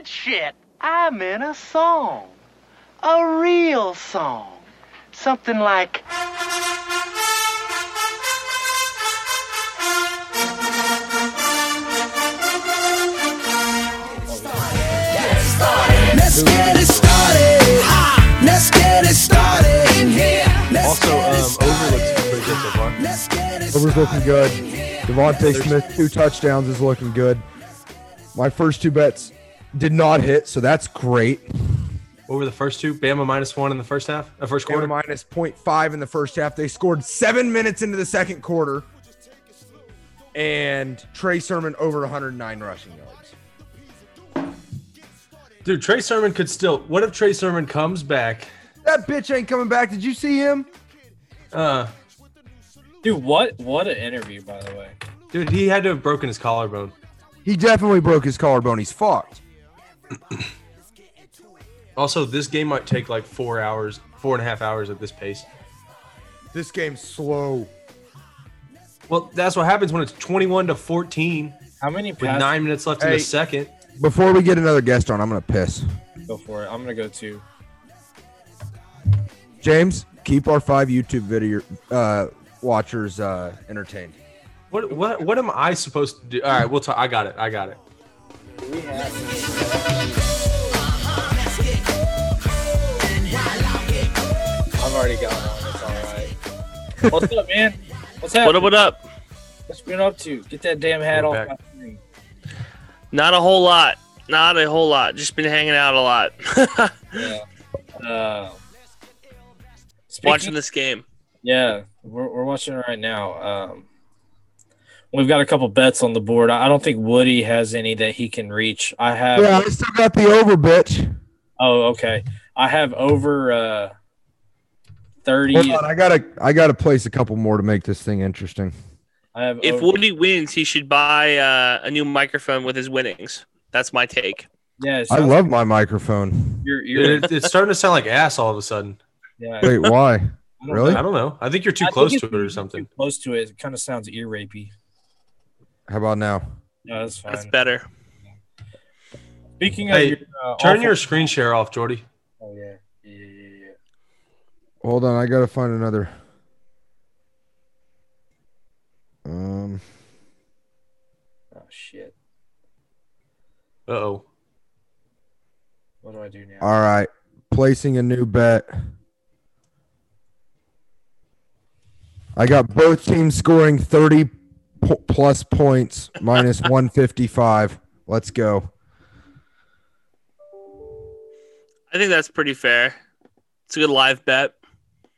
that shit? I'm in a song. A real song. Something like. Let's get it started. Ha! Let's get it started in here. Let's Also, get it um, over looks pretty good so far. Let's get it Over's looking good. DeVonta Smith, two touchdowns is looking good. My first two bets did not hit, so that's great. What were the first two? Bama minus one in the first half, the first Quarter quarter. minus 0.5 in the first half. They scored seven minutes into the second quarter. And Trey Sermon over 109 rushing yards. Dude, Trey Sermon could still. What if Trey Sermon comes back? That bitch ain't coming back. Did you see him? Uh, Dude, what what an interview, by the way. dude, he had to have broken his collarbone. He definitely broke his collarbone. He's fucked. Also, this game might take like four hours, four and a half hours at this pace. This game's slow. Well, that's what happens when it's 21 to 14 How many with passes? nine minutes left in Hey. the second. Before we get another guest on, I'm going to piss. Go for it. I'm gonna go two. James, keep our five YouTube video uh, watchers uh, entertained. What what what am I supposed to do? All right, we'll talk. I got it. I got it. I've already got one. It's all right. What's up, man? What's happening? What up? What up? What's been up to? Get that damn hat We're off back. my screen. Not a whole lot. Not a whole lot. Just been hanging out a lot. Yeah. Uh, speaking- Watching this game. Yeah, we're, we're watching it right now. Um, we've got a couple bets on the board. I I don't think Woody has any that he can reach. I have. Yeah, I still got the over, bitch. Oh, okay. I have over uh, thirty. Hold on, I gotta, I gotta place a couple more to make this thing interesting. I have. If over, Woody wins, he should buy uh, a new microphone with his winnings. That's my take. yeah, I sounds love my microphone. You're, you're, it, it's starting to sound like ass all of a sudden. yeah. Wait, why? I really? know. I don't know. I think you're too I close to it or something. Too close to it. It kind of sounds ear rapey. How about now? No, that's fine. That's better. Speaking of Hey, your, uh, Turn awful- your screen share off, Jordy. Oh yeah, yeah, yeah, yeah, yeah. Hold on, I gotta find another. Um, Oh shit. Uh oh. What do I do now? all right, placing a new bet. I got both teams scoring 30 po- plus points, minus 155. Let's go. I think that's pretty fair. It's a good live bet.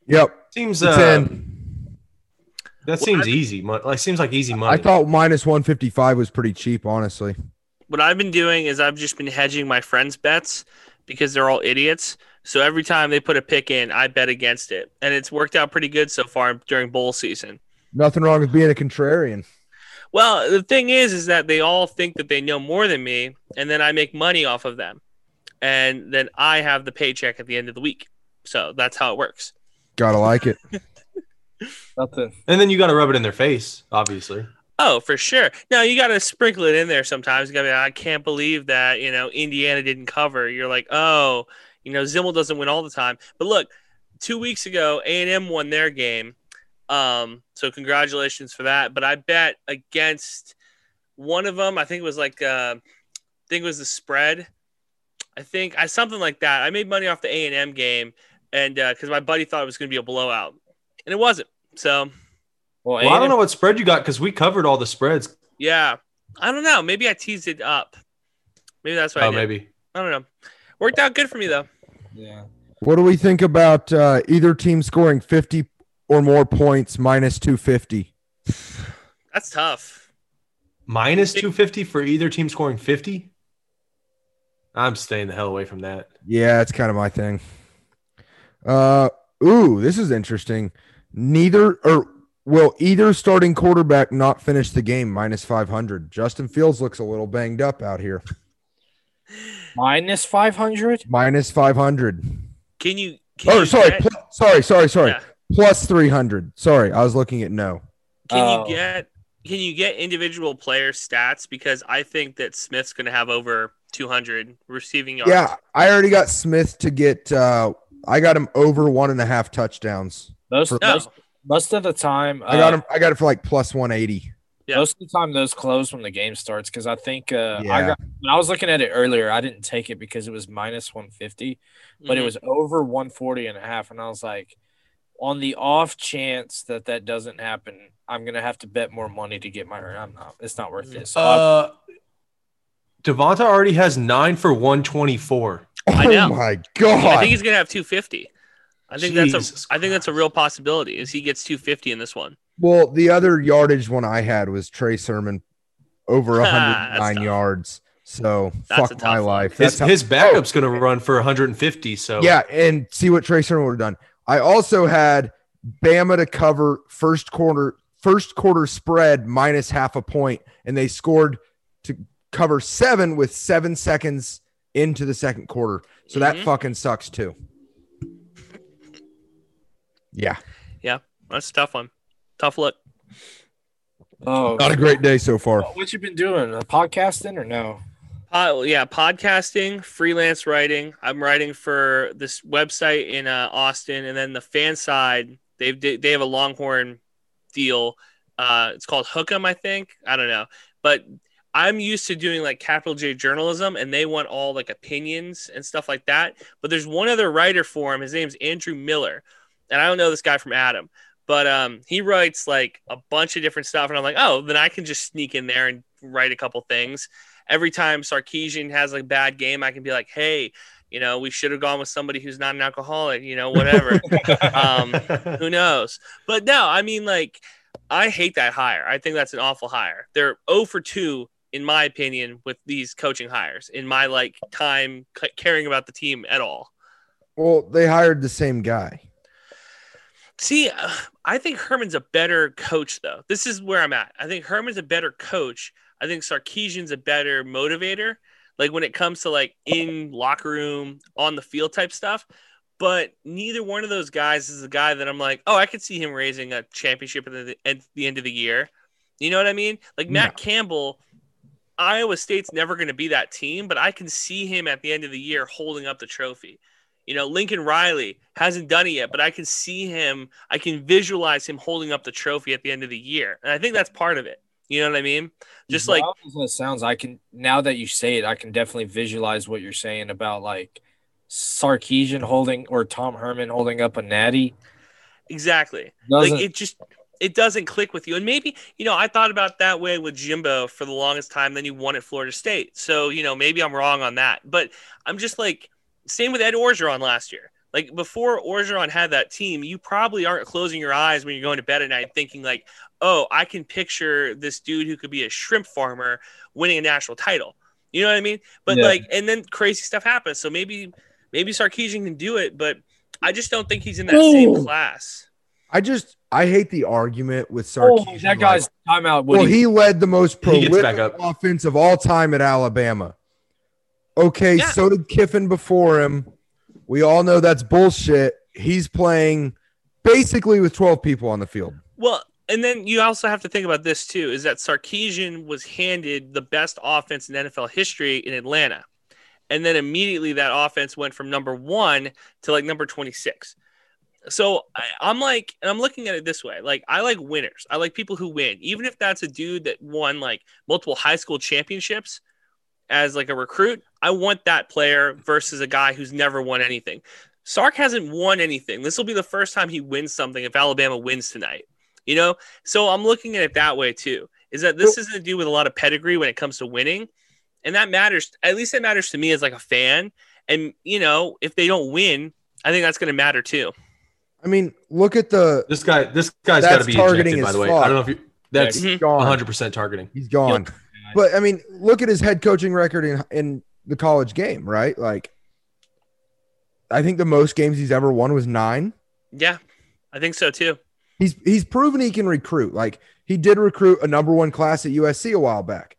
Yep, Seems uh, that seems easy. Mo- Like seems like easy money. I thought minus 155 was pretty cheap, honestly. What I've been doing is I've just been hedging my friends' bets because they're all idiots. So every time they put a pick in, I bet against it, and it's worked out pretty good so far during bowl season. Nothing wrong with being a contrarian. Well, the thing is, is that they all think that they know more than me, and then I make money off of them, and then I have the paycheck at the end of the week. So that's how it works. Gotta like it. Nothing. and then you got to rub it in their face, obviously. Oh, for sure. No, you got to sprinkle it in there sometimes. You got to be, I can't believe that you know Indiana didn't cover. You're like, oh, you know Zimmel doesn't win all the time. But look, two weeks ago, A and M won their game. Um, so congratulations for that. But I bet against one of them. I think it was like, uh, I think it was the spread. I think I something like that. I made money off the A and M game, and because my buddy thought it was going to be a blowout, and it wasn't. So Well, Well, I don't know what spread you got because we covered all the spreads. yeah, I don't know. Maybe I teased it up. Maybe that's what I Oh, did. maybe. I don't know. Worked out good for me though. Yeah. What do we think about uh, either team scoring 50 or more points minus 250? That's tough. Minus 250 for either team scoring 50. I'm staying the hell away from that. Yeah, it's kind of my thing. Uh, ooh, this is interesting. Neither or will either starting quarterback not finish the game minus 500. Justin Fields looks a little banged up out here. Minus five hundred. Minus 500. Can you? Can Oh, you sorry. Pl- sorry, sorry, sorry. Yeah. Plus 300. Sorry, I was looking at no. can Oh. you get can you get individual player stats? Because I think that Smith's going to have over 200 receiving yards. Yeah, I already got Smith to get. uh I got him over one and a half touchdowns. Most, For- most, most of the time, I got uh, him. I got it for like plus one eighty. Yeah. Most of the time, those close when the game starts because I think uh, I got when I was looking at it earlier, I didn't take it because it was minus 150, but it Mhm. was over 140 and a half, and I was like, on the off chance that that doesn't happen, I'm gonna have to bet more money to get my. I'm not. It's not worth it. So Uh, Devonta already has nine for 124. I Oh know. my god. I think he's going to have 250. I think that's Jesus a I think that's a real possibility. Is he gets 250 in this one? well, the other yardage one I had was Trey Sermon over That's 109 yards. So That's fuck my one. life. His, how- his backup's going to run for 150. So Yeah, and see what Trey Sermon would have done. I also had Bama to cover first quarter first quarter spread minus half a point, and they scored to cover seven with seven seconds into the second quarter. So that Mhm. fucking sucks too. Yeah, Yeah. That's a tough one. Tough look. oh, not a great day so far. what you been doing? A podcasting or no? Uh, yeah, podcasting, freelance writing. I'm writing for this website in uh, Austin, and then the fan side. They've they have a Longhorn deal. Uh, it's called Hook'em, I think. I don't know, but I'm used to doing like capital J journalism, and they want all like opinions and stuff like that. But there's one other writer for him. His name's Andrew Miller, and I don't know this guy from Adam, but um, he writes like a bunch of different stuff, and I'm like, oh, then I can just sneak in there and write a couple things every time Sarkisian has a bad game, I can be like, hey, you know, we should have gone with somebody who's not an alcoholic, you know, whatever. um, who knows? But no, I mean, like, I hate that hire. I think that's an awful hire. They're 0 for 2, in my opinion, with these coaching hires, in my like time c- caring about the team at all. Well, they hired the same guy. See, uh, I think Herman's a better coach, though. This is where I'm at. I think Herman's a better coach. I think Sarkisian's a better motivator. Like when it comes to like in locker room, on the field type stuff. But neither one of those guys is the guy that I'm like, oh, I could see him raising a championship at the, at the end of the year. You know what I mean? Like Matt Campbell, Iowa State's never going to be that team, but I can see him at the end of the year holding up the trophy. You know, Lincoln Riley hasn't done it yet, but I can see him, I can visualize him holding up the trophy at the end of the year. And I think that's part of it. You know what I mean? Just like, Wild as it sounds, I can now that you say it, I can definitely visualize what you're saying about like Sarkisian holding or Tom Herman holding up a natty. exactly. Doesn't, like it just it doesn't click with you and maybe you know i thought about that way with jimbo for the longest time then you won at florida state so you know maybe i'm wrong on that but i'm just like same with ed orgeron last year like before orgeron had that team you probably aren't closing your eyes when you're going to bed at night thinking like oh i can picture this dude who could be a shrimp farmer winning a national title you know what i mean but Yeah. like and then crazy stuff happens so maybe maybe sarkisian can do it but i just don't think he's in that same class I just I hate the argument with oh, Sarkisian. that guy's timeout. well, Woody. he led the most prolific back offense of all time at Alabama. Okay, Yeah. so did Kiffin before him. We all know that's bullshit. He's playing basically with 12 people on the field. Well, and then you also have to think about this too: is that Sarkisian was handed the best offense in NFL history in Atlanta, and then immediately that offense went from number one to like number twenty six. So I, I'm like, and I'm looking at it this way: like I like winners. I like people who win, even if that's a dude that won like multiple high school championships as like a recruit. I want that player versus a guy who's never won anything. Sark hasn't won anything. This will be the first time he wins something if Alabama wins tonight. You know, so I'm looking at it that way too. Is that this isn't to do with a lot of pedigree when it comes to winning, and that matters. At least it matters to me as like a fan. And you know, if they don't win, I think that's going to matter too. I mean, look at the This guy, this guy's got to be targeting ejected. By the way, fuck. I don't know if you. That's Mhm. gone. 100 percent targeting. He's gone. But I mean, look at his head coaching record in in the college game, right? Like I think the most games he's ever won was 9. Yeah, I think so too. He's he's proven he can recruit. Like he did recruit a number 1 class at USC a while back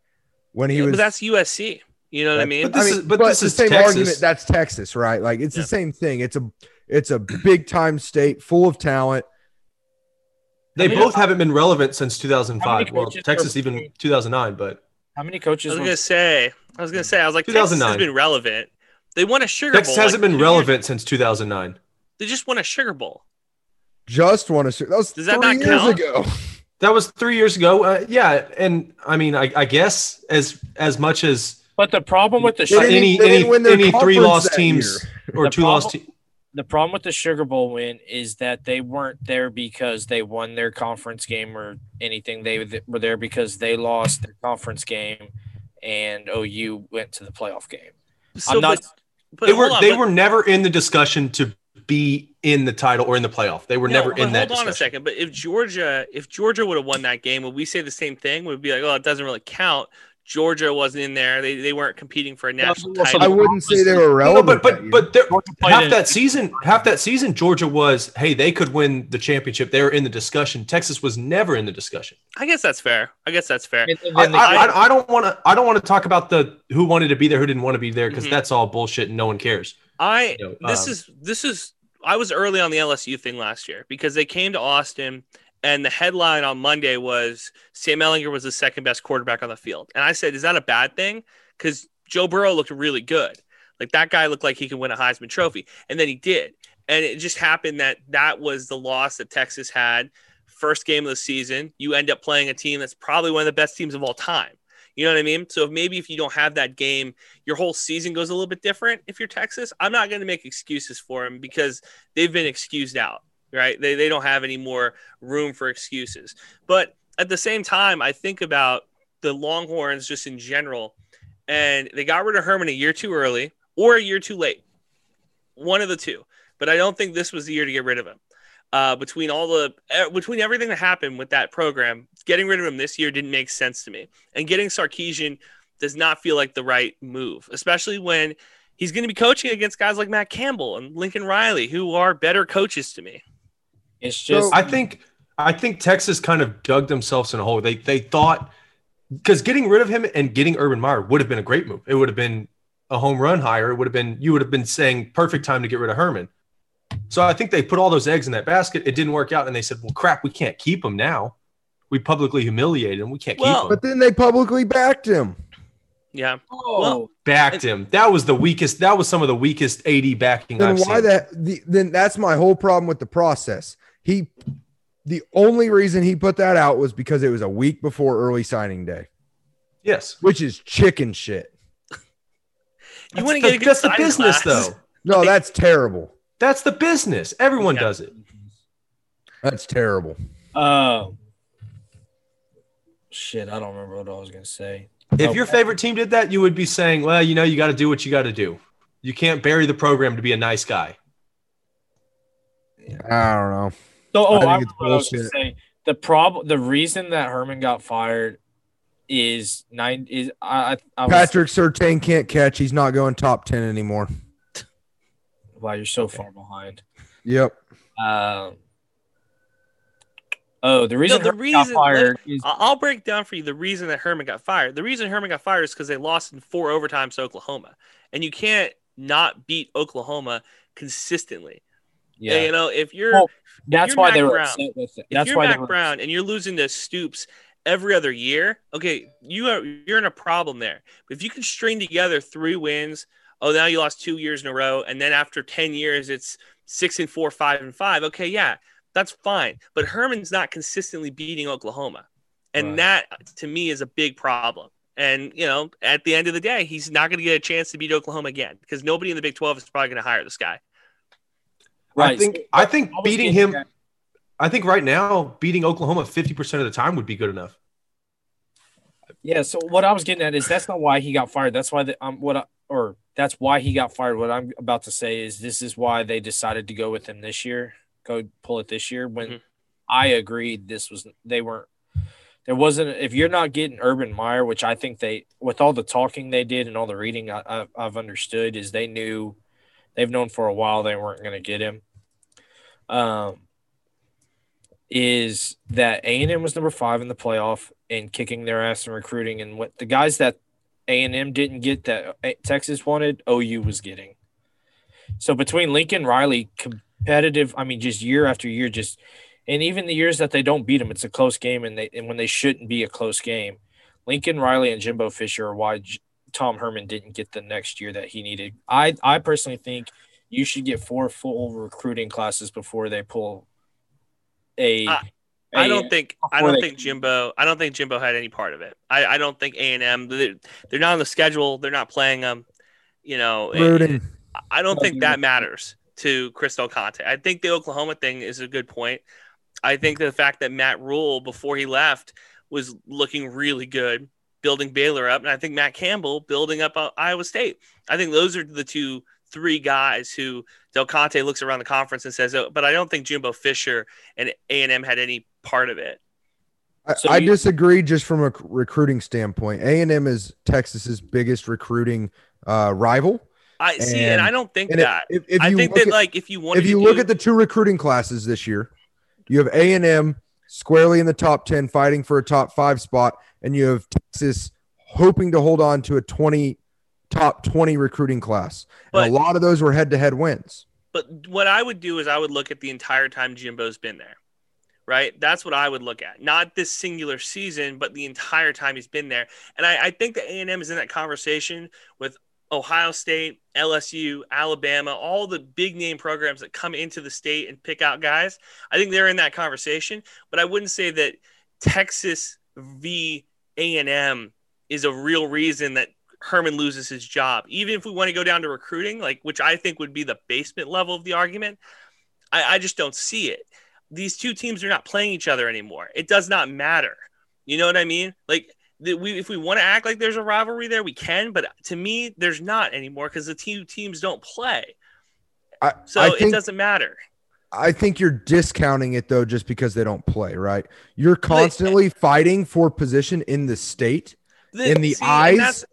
when he Yeah, was but that's USC. You know what I mean? But this I is- but this the is same Texas. argument. That's Texas, right? Like it's Yeah. the same thing. It's a it's a big time state full of talent. They many- both haven't been relevant since 2005. Well, Texas even 2009, but How many coaches? I coaches? was were- gonna say, I was gonna say, I was like, Texas has been relevant. They won a Sugar Texas Bowl. hasn't like, been two years- relevant since 2009. They just won a Sugar Bowl. Just want to. That was Does that not years count? ago. That was three years ago. Uh, yeah, and I mean, I, I guess as as much as but the problem with the They didn't- any any any three conference lost that teams or The two lost problem- teams. the problem with the Sugar Bowl win is that they weren't there because they won their conference game or anything. They th- were there because they lost their conference game, and OU went to the playoff game. So, I'm not- but, but They were on, they but- were never in the discussion to be in the title or in the playoff. They were No, never but in that Hold on a second. But if Georgia, if Georgia would have won that game, would we say the same thing? We would we be like, oh, it doesn't really count. Georgia wasn't in there. They, they weren't competing for a national well, so title. I wouldn't say they were No, no, but but but there, Georgia played half that season, half that season, Georgia was hey they could win the championship. They were in the discussion. Texas was never in the discussion. I guess that's fair. I guess that's fair. And- and I, I, I- I don't want to. I don't want to talk about the who wanted to be there, who didn't want to be there, because Mhm. that's all bullshit and no one cares. I You know, this um, is this is I was early on the LSU thing last year because they came to Austin and the headline on Monday was Sam Ehlinger was the second best quarterback on the field. And I said, is that a bad thing? Because Joe Burrow looked really good. Like that guy looked like he could win a Heisman Trophy, and then he did. And it just happened that that was the loss that Texas had. First game of the season, you end up playing a team that's probably one of the best teams of all time. You know what I mean? So maybe if you don't have that game, your whole season goes a little bit different. If you're Texas, I'm not going to make excuses for them because they've been excused out, right? They, they don't have any more room for excuses. But at the same time, I think about the Longhorns just in general, and they got rid of Herman a year too early or a year too late. One of the two. But I don't think this was the year to get rid of him. Uh, between all the between everything that happened with that program, getting rid of him this year didn't make sense to me. And getting Sarkisian does not feel like the right move, especially when he's going to be coaching against guys like Matt Campbell and Lincoln Riley, who are better coaches to me. It's just I think I think Texas kind of dug themselves in a hole. They they thought because getting rid of him and getting Urban Meyer would have been a great move. It would have been a home run hire. It would have been you would have been saying perfect time to get rid of Herman. So I think they put all those eggs in that basket. It didn't work out, and they said, "Well, crap, we can't keep him now. We publicly humiliated him. We can't Well- keep him." but then they publicly backed him. Yeah. oh, well, Backed him. That was the weakest. That was some of the weakest AD backing Then I've why seen. that? The, then that's my whole problem with the process. He, the only reason he put that out was because it was a week before early signing day, yes, which is chicken shit. You want to That's get a the, good that's the business, class. though. No, that's terrible. That's the business. Everyone Yeah. does it. That's terrible. uh, shit. I don't remember what I was gonna say. If Oh. your favorite team did that, you would be saying, well, you know, you got to do what you got to do. You can't bury the program to be a nice guy. I don't know. So, oh, I think I, it's remember I was gonna say the problem, the reason that Herman got fired is nine is I I, I was, Patrick Surtain can't catch. He's not going top ten anymore. Wow, you're so far behind. Yep. Um. Oh, the reason the Herman got reason- fired is I- I'll break down for you the reason that Herman got fired. The reason Herman got fired is because they lost in four overtimes to Oklahoma, and you can't not beat Oklahoma consistently. yeah. You know, if you're Well, That's why Mack they were Brown, upset with it. if That's you're why they Mack were Brown and you're losing to Stoops every other year, okay, you are you're in a problem there. But if you can string together three wins, oh now you lost two years in a row, and then after ten years it's six and four, five and five. Okay, yeah, that's fine. But Herman's not consistently beating Oklahoma, and Right. that to me is a big problem. And you know, at the end of the day, he's not going to get a chance to beat Oklahoma again because nobody in the Big Twelve is probably going to hire this guy. I Right. think I think I was beating him I think right now beating Oklahoma 50% of the time would be good enough. Yeah. So what I was getting at is that's not why he got fired. That's why the, um what I, or that's why he got fired. What I'm about to say is this is why they decided to go with him this year. Go pull it this year. When Mhm. I agreed, this was they weren't. There wasn't. If you're not getting Urban Meyer, which I think they, with all the talking they did and all the reading I, I, I've understood, is they knew, they've known for a while they weren't going to get him. Um, is that A and M was number five in the playoff and kicking their ass in recruiting, and what the guys that A and M didn't get that Texas wanted, OU was getting. So between Lincoln Riley, competitive, I mean, just year after year, just And even the years that they don't beat them, it's a close game, and they and when they shouldn't be a close game, Lincoln Riley and Jimbo Fisher are J- Tom Herman didn't get the next year that he needed. I I personally think you should get four full recruiting classes before they pull a. I- I a- don't think I don't think Jimbo I don't think Jimbo had any part of it. I, I don't think A and M they're, they're not on the schedule. They're not playing them. You know, and- Rooting. I don't think that matters to Chris Del Conte. I think the Oklahoma thing is a good point. I think the fact that Matt Rhule before he left was looking really good, building Baylor up, and I think Matt Campbell building up uh, Iowa State. I think those are the two, three guys who Del Conte looks around the conference and says, oh, but I don't think Jimbo Fisher and A and M had any part of it. I, So I you- disagree just from a recruiting standpoint. A and M is Texas's biggest recruiting uh, rival. I see, and, And- I don't think that. if, if I think that at- like if you want if you look at the two recruiting classes this year, you have A and M squarely in the top ten, fighting for a top five spot, and you have Texas hoping to hold on to a twenty top twenty recruiting class. But- and a lot of those were head to head wins. But what I would do is I would look at the entire time Jimbo's been there. Right? That's what I would look at. Not this singular season, but the entire time he's been there. And I, I think that A&M is in that conversation with Ohio State, LSU, Alabama, all the big name programs that come into the state and pick out guys. I think they're in that conversation, but I wouldn't say that Texas v A&M is a real reason that Herman loses his job. Even if we want to go down to recruiting, like which I think would be the basement level of the argument, I, I just don't see it. These two teams are not playing each other anymore. It does not matter. You know what I mean? Like the, we, if we want to act like there's a rivalry there, we can. But to me, there's not anymore because the two teams don't play. I, So I it doesn't matter. I think you're discounting it though, just because they don't play. Right? You're constantly fighting for position in the state, in the see, eyes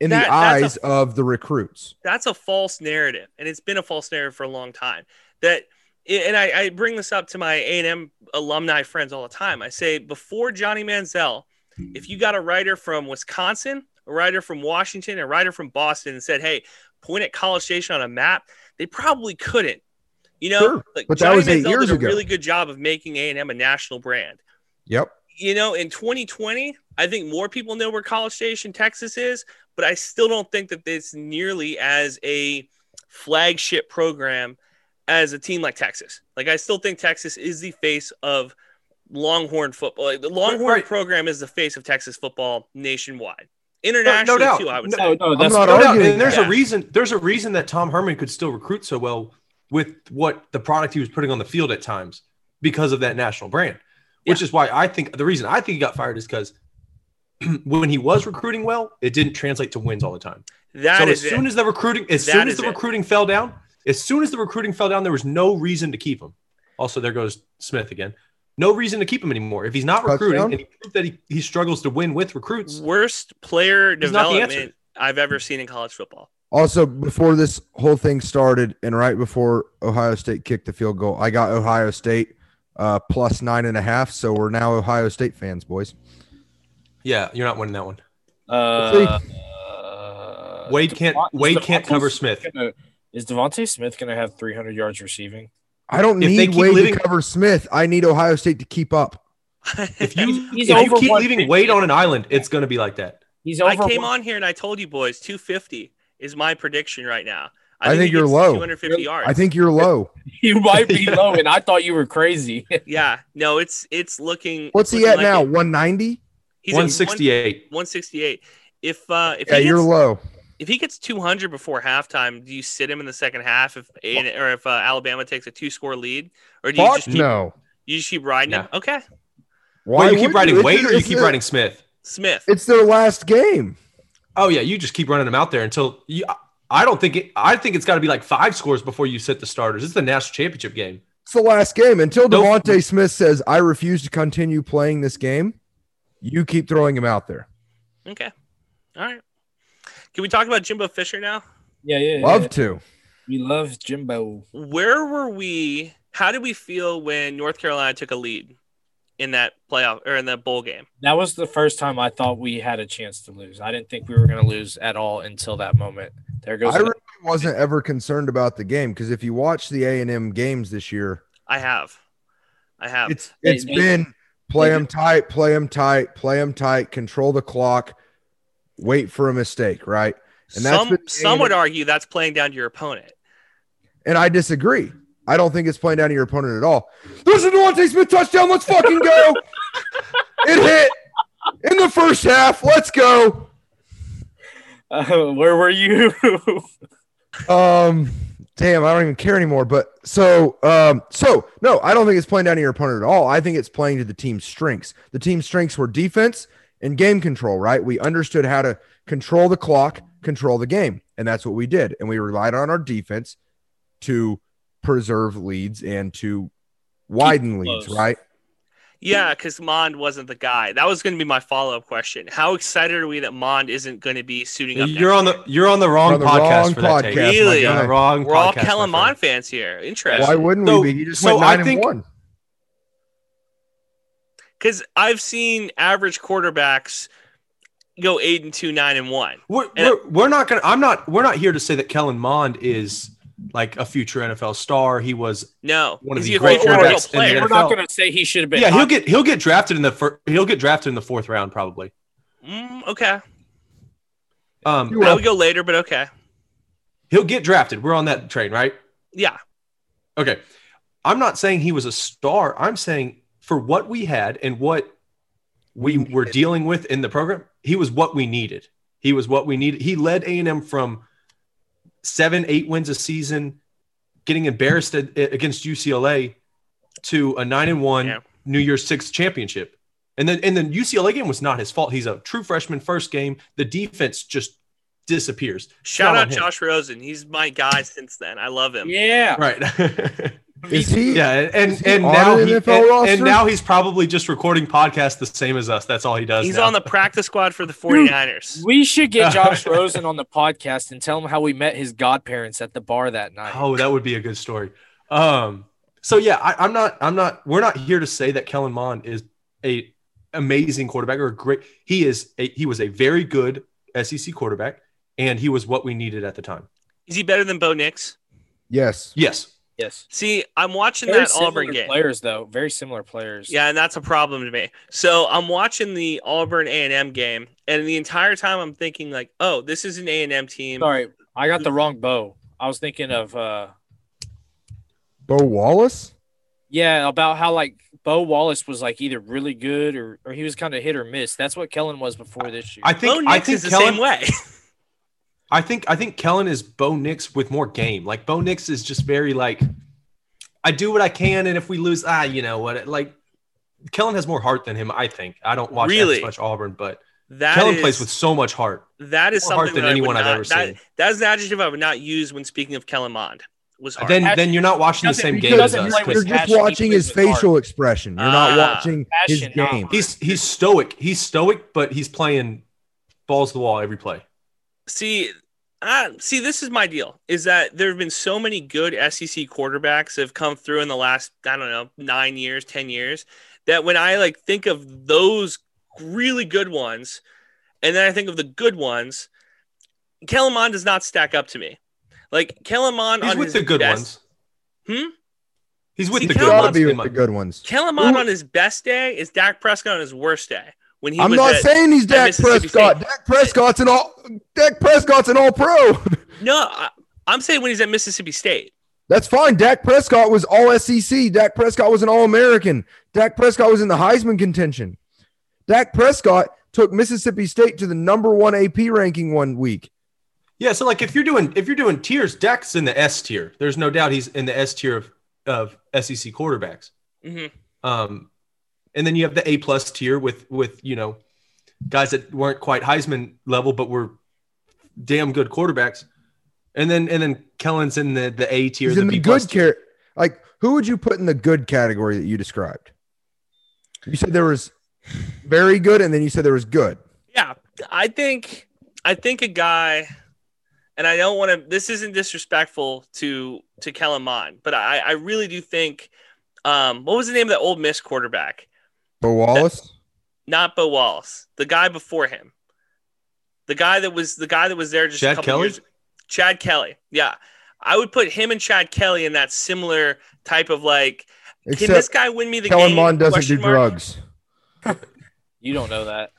in That- the that's a- eyes of the recruits. that's a false narrative and it's been a false narrative for a long time that and I, I bring this up to my a&m alumni friends all the time i say before johnny manziel if you got a writer from wisconsin a writer from washington a writer from boston and said hey point at college station on a map they probably couldn't you know Sure, like but that was eight manziel years did a ago. really good job of making a&m a national brand Yep. you know, in 2020, I think more people know where College Station, Texas is, but I still don't think that it's nearly as a flagship program as a team like Texas. Like, I still think Texas is the face of Longhorn football. Like, the Longhorn Right. program is the face of Texas football nationwide, internationally doubt. too. I would No- say. No, no, that's not No doubt. arguing And there's that. a reason. There's a reason that Tom Herman could still recruit so well with what the product he was putting on the field at times because of that national brand. Which is why I think the reason I think he got fired is because when he was recruiting well, it didn't translate to wins all the time. That so is as soon it. as the recruiting, as That soon as is the it. recruiting fell down, as soon as the recruiting fell down, there was no reason to keep him. Also, there goes Smith again. No reason to keep him anymore. If he's not recruiting Touchdown? and he proved that he, he struggles to win with recruits, Worst player He's not the development. I've ever seen in college football. Also, before this whole thing started, and right before Ohio State kicked the field goal, I got Ohio State uh, plus nine and a half. So we're now Ohio State fans, boys. yeah, you're not winning that one. Uh, Wade can't- Devon- is Wade can't DeVonta cover Smith. gonna- is DeVonta Smith going to have 300 yards receiving? I don't If need keep Wade living- to cover Smith. I need Ohio State to keep up. If you He's if you keep leaving Wade on an island, it's going to be like that. He's over I came one- on here and I told you boys 250 is my prediction right now. I think he you're low. 250 yards. I think you're low. You might be low, and I thought you were crazy. Yeah, no, it's it's looking. What's it's he at looking now? like it. 190? He's 168. 168. If uh, if Yeah, he you're low. If he gets 200 before halftime, do you sit him in the second half if or if uh, Alabama takes a two score lead, or do you Fuck just keep, no. you just keep riding him? Okay, Why Wait, you keep riding It's- Wade or you keep their- riding Smith? Smith. It's their last game. Oh yeah, you just keep running them out there until you. I don't think it. I think it's got to be like five scores before you sit the starters. It's the national championship game. It's the last game. Until Nope. DeVonta Smith says, I refuse to continue playing this game, you keep throwing him out there. Okay, all right. Can we talk about Jimbo Fisher now? yeah, yeah. yeah. Love to. We love Jimbo. Where were we? How did we feel when North Carolina took a lead in that playoff or in that bowl game? That was the first time I thought we had a chance to lose. I didn't think we were going to lose at all until that moment. There goes. I really wasn't ever concerned about the game because if you watch the A and M games this year, I have. I have. It's it's they- been play them tight, play them tight, play them tight, control the clock, wait for a mistake, right? And that's some some would argue that's playing down to your opponent. And I disagree. I don't think it's playing down to your opponent at all. There's a DeVonta Smith touchdown. Let's fucking go. it hit in the first half. Let's go. Uh, where were you? Um, damn, I don't even care anymore. But so, um, so no, I don't think it's playing down to your opponent at all. I think it's playing to the team's strengths. The team's strengths were defense and game control. Right? We understood how to control the clock, control the game, and that's what we did. And we relied on our defense to preserve leads and to widen leads. Right? Yeah, because Mond wasn't the guy. That was going to be my follow up question. How excited are we that Mond isn't going to be suiting up? You're on the you're on the wrong on the podcast wrong for that. podcast, take. Really? You're on the wrong. We're all podcast, my Kellen. Mond fans here. Interesting. Why wouldn't So- we be? He just so went I think- and one. Because I've seen average quarterbacks go eight and two, nine and one. We're, And- we're, we're not gonna. I'm not. We're not here to say that Kellen Mond is like a future NFL star. He was. No, One of the great future quarterbacks NFL in the player? We're NFL. not going to say he should have been. Yeah, he'll get he'll get drafted in the fir- he'll get drafted in the fourth round probably. Mm, okay, Um, I'll would go later, but okay. he'll get drafted. We're on that train, right? Yeah, Okay. I'm not saying he was a star. I'm saying for what we had and what we were dealing with in the program, he was what we needed. He was what we needed. He led A&M from seven, eight wins a season, getting embarrassed at, against UCLA to a nine and one Yeah. New Year's Six championship. And then and then UCLA game was not his fault. He's a true freshman first game. The defense just disappears. shout not out him. Josh Rosen. He's my guy since then. I love him. Yeah. Right. Is he? Yeah, and he and now he, NFL and, roster? and now he's probably just recording podcasts the same as us. That's all he does. He's now. on the practice squad for the 49ers. We should get Josh Rosen on the podcast and tell him how we met his godparents at the bar that night. Oh, that would be a good story. Um. So yeah, I, I'm not. I'm not. We're not here to say that Kellen Mond is a amazing quarterback or a great. He is. A, he was a very good SEC quarterback, and he was what we needed at the time. Is he better than Bo Nix? Yes. Yes. Yes. See, I'm watching Very that Auburn game. players, though. Very similar players. Yeah, and that's a problem to me. So I'm watching the Auburn A and M game, and the entire time I'm thinking like, "Oh, this is an A and M team." Sorry, I got the wrong bow. I was thinking of uh Bo Wallace. yeah, about how like Bo Wallace was like either really good or or he was kind of hit or miss. That's what Kellen was before this year. I Bo think. Nix I think is the Kellen. same way. I think. I think Kellen is Bo Nix with more game. Like Bo Nix is just very like. I do what I can, and if we lose, ah, you know what? Like Kellen has more heart than him. I think. I don't watch Really? as much Auburn, but That Kellen is- plays with so much heart. that is more heart than that I would anyone I've ever that- seen. That is an adjective I would not use when speaking of Kellen Mond. Was hard. Then, then you're not watching the same game as us. You're just passion, watching his with heart. facial expression. You're not Ah. watching his Passion, not game. He's he's stoic. He's stoic, but he's playing balls to the wall every play. See, uh, see, this is my deal: is that there have been so many good SEC quarterbacks that have come through in the last, I don't know, nine years, ten years, that when I like think of those really good ones, and then I think of the good ones, Kellen Mond does not stack up to me. Like Kellen Mond He's on with his the good best, ones. Hmm? He's with See, the good ones. be with the good ones. Kellen Mond on his best day is Dak Prescott on his worst day when he I'm was not at- saying he's Dak Prescott. State. Dak Prescott's an all. Dak Prescott's an all pro. no. I, I'm saying when he's at Mississippi State. That's fine. Dak Prescott was all SEC. Dak Prescott was an all American. Dak Prescott was in the Heisman contention. Dak Prescott took Mississippi State to the number one AP ranking one week. Yeah, so like if you're doing if you're doing tiers, Dak's in the S tier. There's no doubt he's in the S tier of, of SEC quarterbacks. hmm Um, and then you have the A plus tier with with you know guys that weren't quite Heisman level, but were damn good quarterbacks. And then and then Kellen's in the the A tier, He's the in the B plus good tier. care. Like, who would you put in the good category that you described? You said there was very good, and then you said there was good. Yeah, I think I think a guy, and I don't want to. This isn't disrespectful to to Kellen Mond, but I I really do think. Um, what was the name of that old Miss quarterback? Bo Wallace. Not Bo Wallace, the guy before him, the guy that was the guy that was there just a Chad couple Kelly? years. Chad Kelly, yeah, I would put him and Chad Kelly in that similar type of like Can this guy win me the game? Kellen game? Mond doesn't Question do mark. drugs. You don't know that.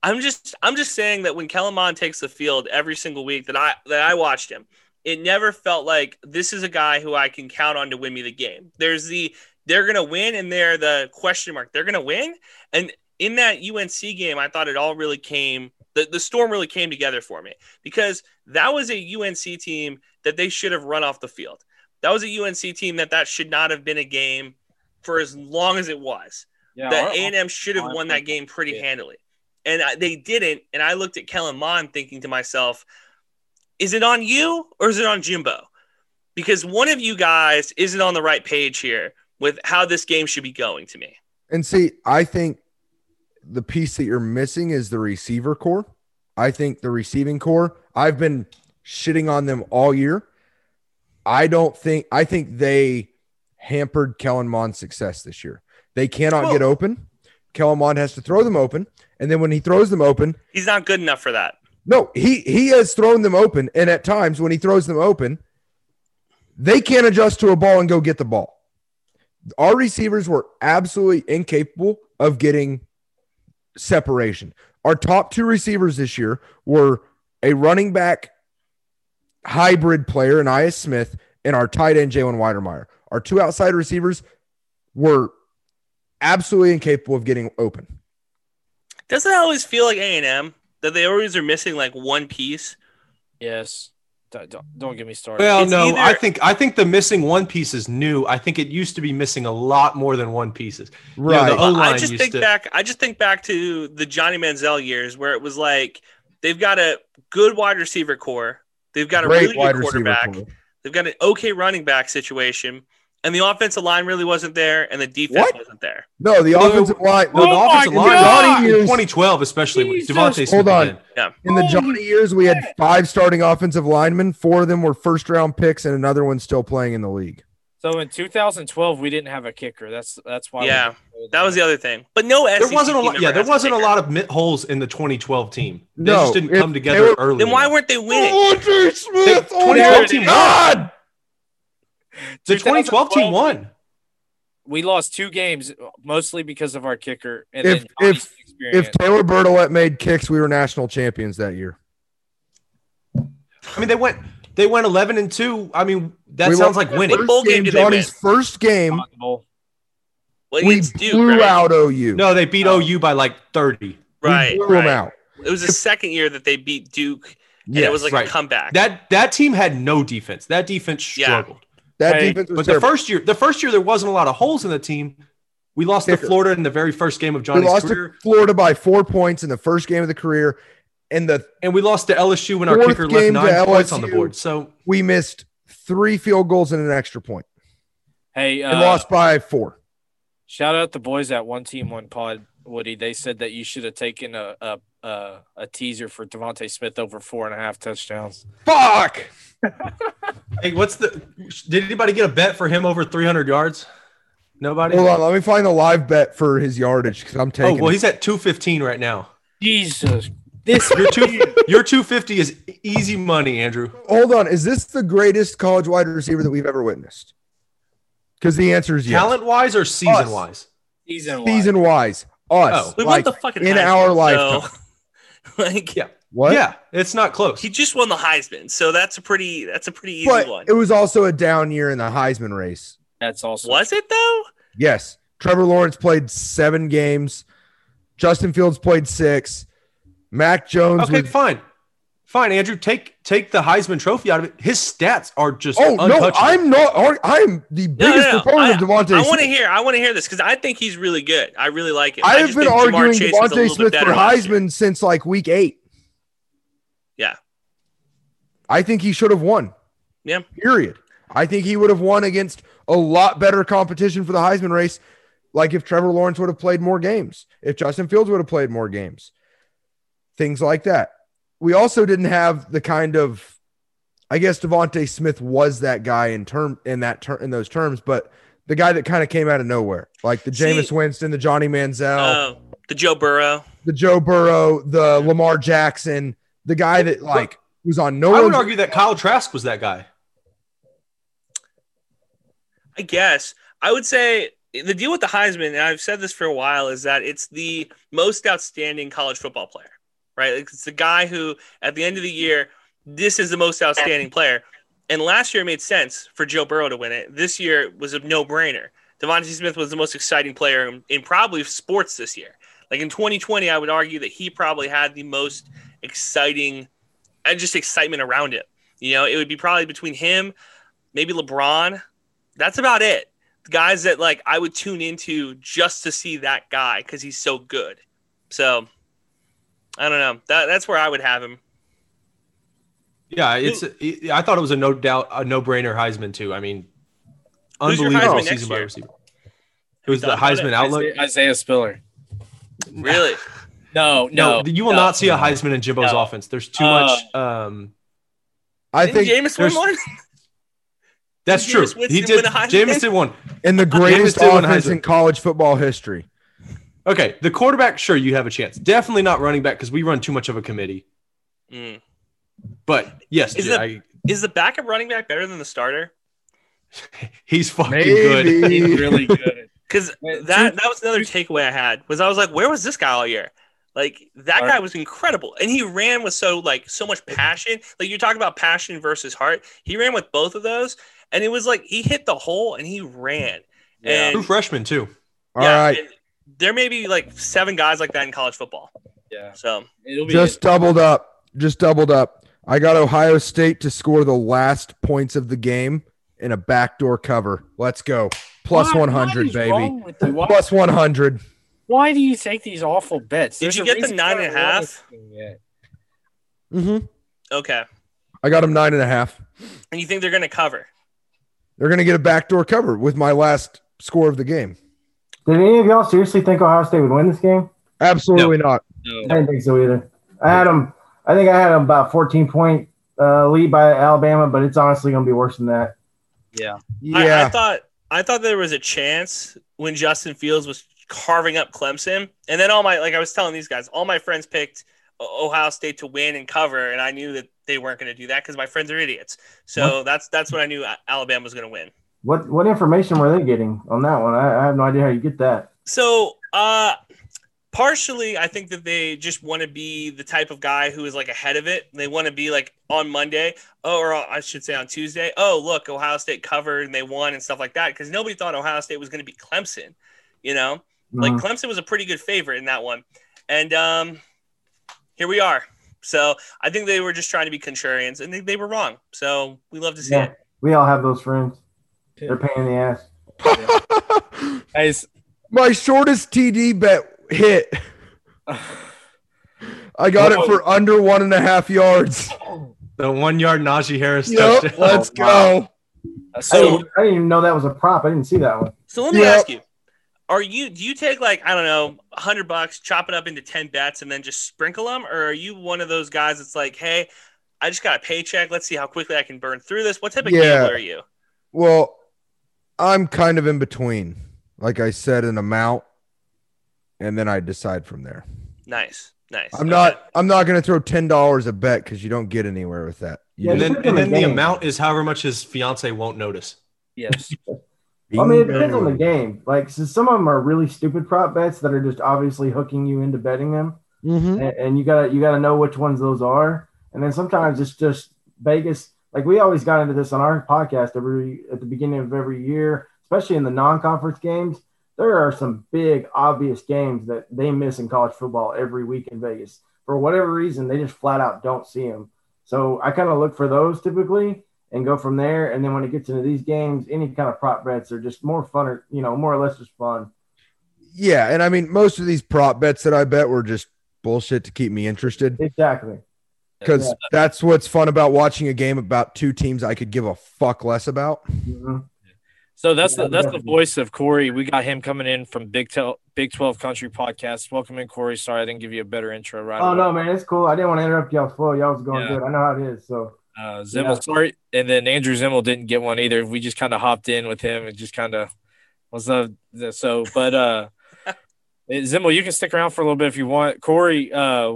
I'm just I'm just saying that when Kellen Mond takes the field every single week that I that I watched him, it never felt like this is a guy who I can count on to win me the game. There's the they're gonna win and they're the question mark. They're gonna win. And in that UNC game, I thought it all really came the, the storm really came together for me because that was a UNC team that they should have run off the field. That was a UNC team that that should not have been a game for as long as it was Yeah, that A&M should have won that game pretty yeah. handily. And I- they didn't. And I looked at Kellen Mond thinking to myself, is it on you or is it on Jimbo? Because one of you guys isn't on the right page here with how this game should be going to me. And see, I think the piece that you're missing is the receiver corps. I think the receiving corps, I've been shitting on them all year. I don't think, I think they hampered Kellen Mond's success this year. They cannot get open. Kellen Mond has to throw them open. And then when he throws them open, He's not good enough for that. no, he he has thrown them open, and at times when he throws them open, they can't adjust to a ball and go get the ball. Our receivers were absolutely incapable of getting separation. Our top two receivers this year were a running back hybrid player, Ainias Smith, and our tight end, Jalen Wydermyer. Our two outside receivers were absolutely incapable of getting open. Doesn't it always feel like A&M that they always are missing like one piece? Yes. Don't, don't, don't get me started. Well, It's no, either- I think I think the missing one piece is new. I think it used to be missing a lot more than one pieces. Right. the Well, I O-line just think to- back. I just think back to the Johnny Manziel years where it was like they've got a good wide receiver corps, they've got a Great really wide good receiver quarterback, they've got an okay running back situation, and the offensive line really wasn't there, and the defense What? wasn't there. No, the No, offensive line. No, the Oh offensive my line God! in 2012, especially with DeVonta Smith. Hold on. in. In the Johnny years, we had five starting offensive linemen. Four of them were first round picks, and another one still playing in the league. So in 2012, we didn't have a kicker. That's that's why. Yeah, didn't- That was the other thing. But no SEC There wasn't a lot. Yeah, there wasn't a kicker. lot of mit holes in the 2012 team. They No, just didn't if come together were- early. Then why weren't they winning? Andre Smith, The 2012 team won. God! The 2012 team won. We lost two games mostly because of our kicker and If- then if- If Taylor Bertolet made kicks, we were national champions that year. I mean, they went they went 11 and two. I mean, that We sounds won- like winning. What bowl game game, did they Johnny's first game, Bowl. We against Duke, blew right? out OU. No, they beat Oh. OU by like 30. Right, we blew them out. It was the second year that they beat Duke, and it was like right. a comeback. That that team had no defense. That defense Yeah. struggled. That Hey, defense was But the first year, the first year there wasn't a lot of holes in the team. We lost to Florida in the very first game of we Johnny's lost career, to Florida by four points in the first game of the career, and the and we lost to LSU when our kicker left game to nine points on the board. So we missed three field goals and an extra point Hey, and uh, lost by four. shout out the boys at One Team One Pod. Woody, they said that you should have taken a a, a, a teaser for DeVonta Smith over four and a half touchdowns. Fuck. Hey, what's the? Did anybody get a bet for him over 300 yards? Nobody. Hold on, let me find the live bet for his yardage because I'm oh, taking. oh well, it. he's at 215 right now. Jesus, this Your two, your 250 is easy money, Andrew. Hold on, is this the greatest college wide receiver that we've ever witnessed? Because the answer is yes. Talent wise or season wise? season wise. season wise, us Oh. we like, won the fucking in Heisman, our so, lifetime. like, Yeah. What? Yeah, it's not close. he just won the Heisman, so that's a pretty that's a pretty easy but one. it was also a down year in the Heisman race. That's also Was it though? Yes, Trevor Lawrence played seven games. Justin Fields played six. Mac Jones Okay, was fine, fine. Andrew, take take the Heisman Trophy out of it. His stats are just Oh no. I'm not. I'm the biggest no, no. proponent I, of DeVonta. I want to hear. I want to hear this because I think he's really good. I really like it. I have just been think arguing Chase DeVonta Smith for better last year. Heisman since like week eight. I think he should have won. Yeah. Period. I think he would have won against a lot better competition for the Heisman race. Like if Trevor Lawrence would have played more games, if Justin Fields would have played more games, things like that. We also didn't have the kind of, I guess DeVonta Smith was that guy in term in that term in those terms, but the guy that kind of came out of nowhere, like the See- Jameis Winston, the Johnny Manziel, Oh, the Joe Burrow. the Joe Burrow, the Lamar Jackson, the guy that like was on no I would argue that Kyle Trask was that guy. I guess. I would say the deal with the Heisman, and I've said this for a while, is that it's the most outstanding college football player, right? Like, It's the guy who, at the end of the year, this is the most outstanding player. And last year it made sense for Joe Burrow to win it. This year was a no brainer. DeVonta Smith was the most exciting player in, in probably sports this year. Like in 2020, I would argue that he probably had the most exciting and just excitement around it. You know, it would be probably between him, maybe LeBron. That's about it. Guys that like I would tune into just to see that guy because he's so good. So I don't know. That that's where I would have him. Yeah, it's. I thought it was a no doubt a no brainer Heisman too. I mean, Who's your unbelievable season by receiver. It was the Heisman it? outlook. Isaiah, Isaiah Spiller. Really? No, No, no, you will no, not see a. Heisman in Jimbo's No. offense. There's too Uh, much. Um, I think Jameis win one? that's true. He did. win a Heisman? Jameis did one. in the greatest did offense Heisman. in college football history. Okay, the quarterback, sure, you have a chance. Definitely not running back because we run too much of a committee. Mm. But yes, Is Jay, it- I- Is the backup running back better than the starter? he's fucking Maybe. good. He's really good. Because that that was another takeaway I had was I was like, where was this guy all year? Like that Right. guy was incredible, and he ran with so like so much passion. Like you're talking about passion versus heart. He ran with both of those, and it was like he hit the hole and he ran. Yeah. True And freshman too. All yeah, right, there may be like seven guys like that in college football. Yeah, So it'll be just doubled up. Just doubled up. I got Ohio State to score the last points of the game in a backdoor cover. Let's go. 100, baby. wrong with you? Why, Plus 100. Why do you take these awful bets? Did There's you get the reason nine why and a I won half? this thing yet. Mm-hmm. okay, I got them nine and a half. and you think they're gonna cover? They're going to get a backdoor cover with my last score of the game. Did any of y'all seriously think Ohio State would win this game? Absolutely not. I didn't think so either. I had them. I think I had them about 14 point uh, lead by Alabama, but it's honestly going to be worse than that. Yeah. I, Yeah. I thought I thought there was a chance when Justin Fields was carving up Clemson, and then all my like I was telling these guys, all my friends picked Ohio State to win and cover, and I knew that they weren't going to do that because my friends are idiots. So that's that's when I knew Alabama was going to win. What what information were they getting on that one? I, I have no idea how you get that. So uh partially I think that they just want to be the type of guy who is like ahead of it. They want to be like on Monday, oh, or I should say on Tuesday. Oh, look, Ohio State covered and they won and stuff like that because nobody thought Ohio State was going to be Clemson. You know, like Mhm. Clemson was a pretty good favorite in that one, and um, here we are. So I think they were just trying to be contrarians, and they, they were wrong. So we love to see Yeah, it. we all have those friends. They're a pain in the ass. Hey, s- my shortest TD bet hit. I got it for under one and a half yards. The one yard Najee Harris Yep, touchdown. let's go. I didn't, I didn't even know that was a prop. I didn't see that one. So let me Yep. ask you: Are you do you take like I don't know, a hundred bucks, chop it up into ten bets, and then just sprinkle them, or are you one of those guys that's like, hey, I just got a paycheck. Let's see how quickly I can burn through this. What type of Yeah. gambler are you? Well, I'm kind of in between. Like I said, an amount, and then I decide from there. Nice, nice. I'm Okay. not. I'm not going to throw ten dollars a bet because you don't get anywhere with that. You Yeah, and then, and the then the amount is however much his fiance won't notice. yes. I mean, it depends on the game. Like, so some of them are really stupid prop bets that are just obviously hooking you into betting them. Mhm. and, and you gotta you gotta know which ones those are. And then sometimes it's just Vegas. Like we always got into this on our podcast every at the beginning of every year, especially in the non-conference games. There are some big obvious games that they miss in college football every week in Vegas for whatever reason. They just flat out don't see them. So I kind of look for those typically and go from there. And then when it gets into these games, any kind of prop bets are just more fun or you know more or less just fun. Yeah, and I mean, most of these prop bets that I bet were just bullshit to keep me interested Exactly. because Yeah. that's what's fun about watching a game about two teams I could give a fuck less about. Mhm. So that's the Yeah, that's the voice of Corey. We got him coming in from Big Tel Big Twelve Country Podcast. Welcome in, Corey. Sorry I didn't give you a better intro right Oh away. no, man, it's cool. I didn't want to interrupt y'all's flow. Y'all was going Yeah. good. I know how it is. So Uh, Zimmel, Yeah. sorry, and then Andrew Zimmel didn't get one either. We just kind of hopped in with him and just kind of was the, so. But uh, eh, Zimmel, you can stick around for a little bit if you want. Corey, uh,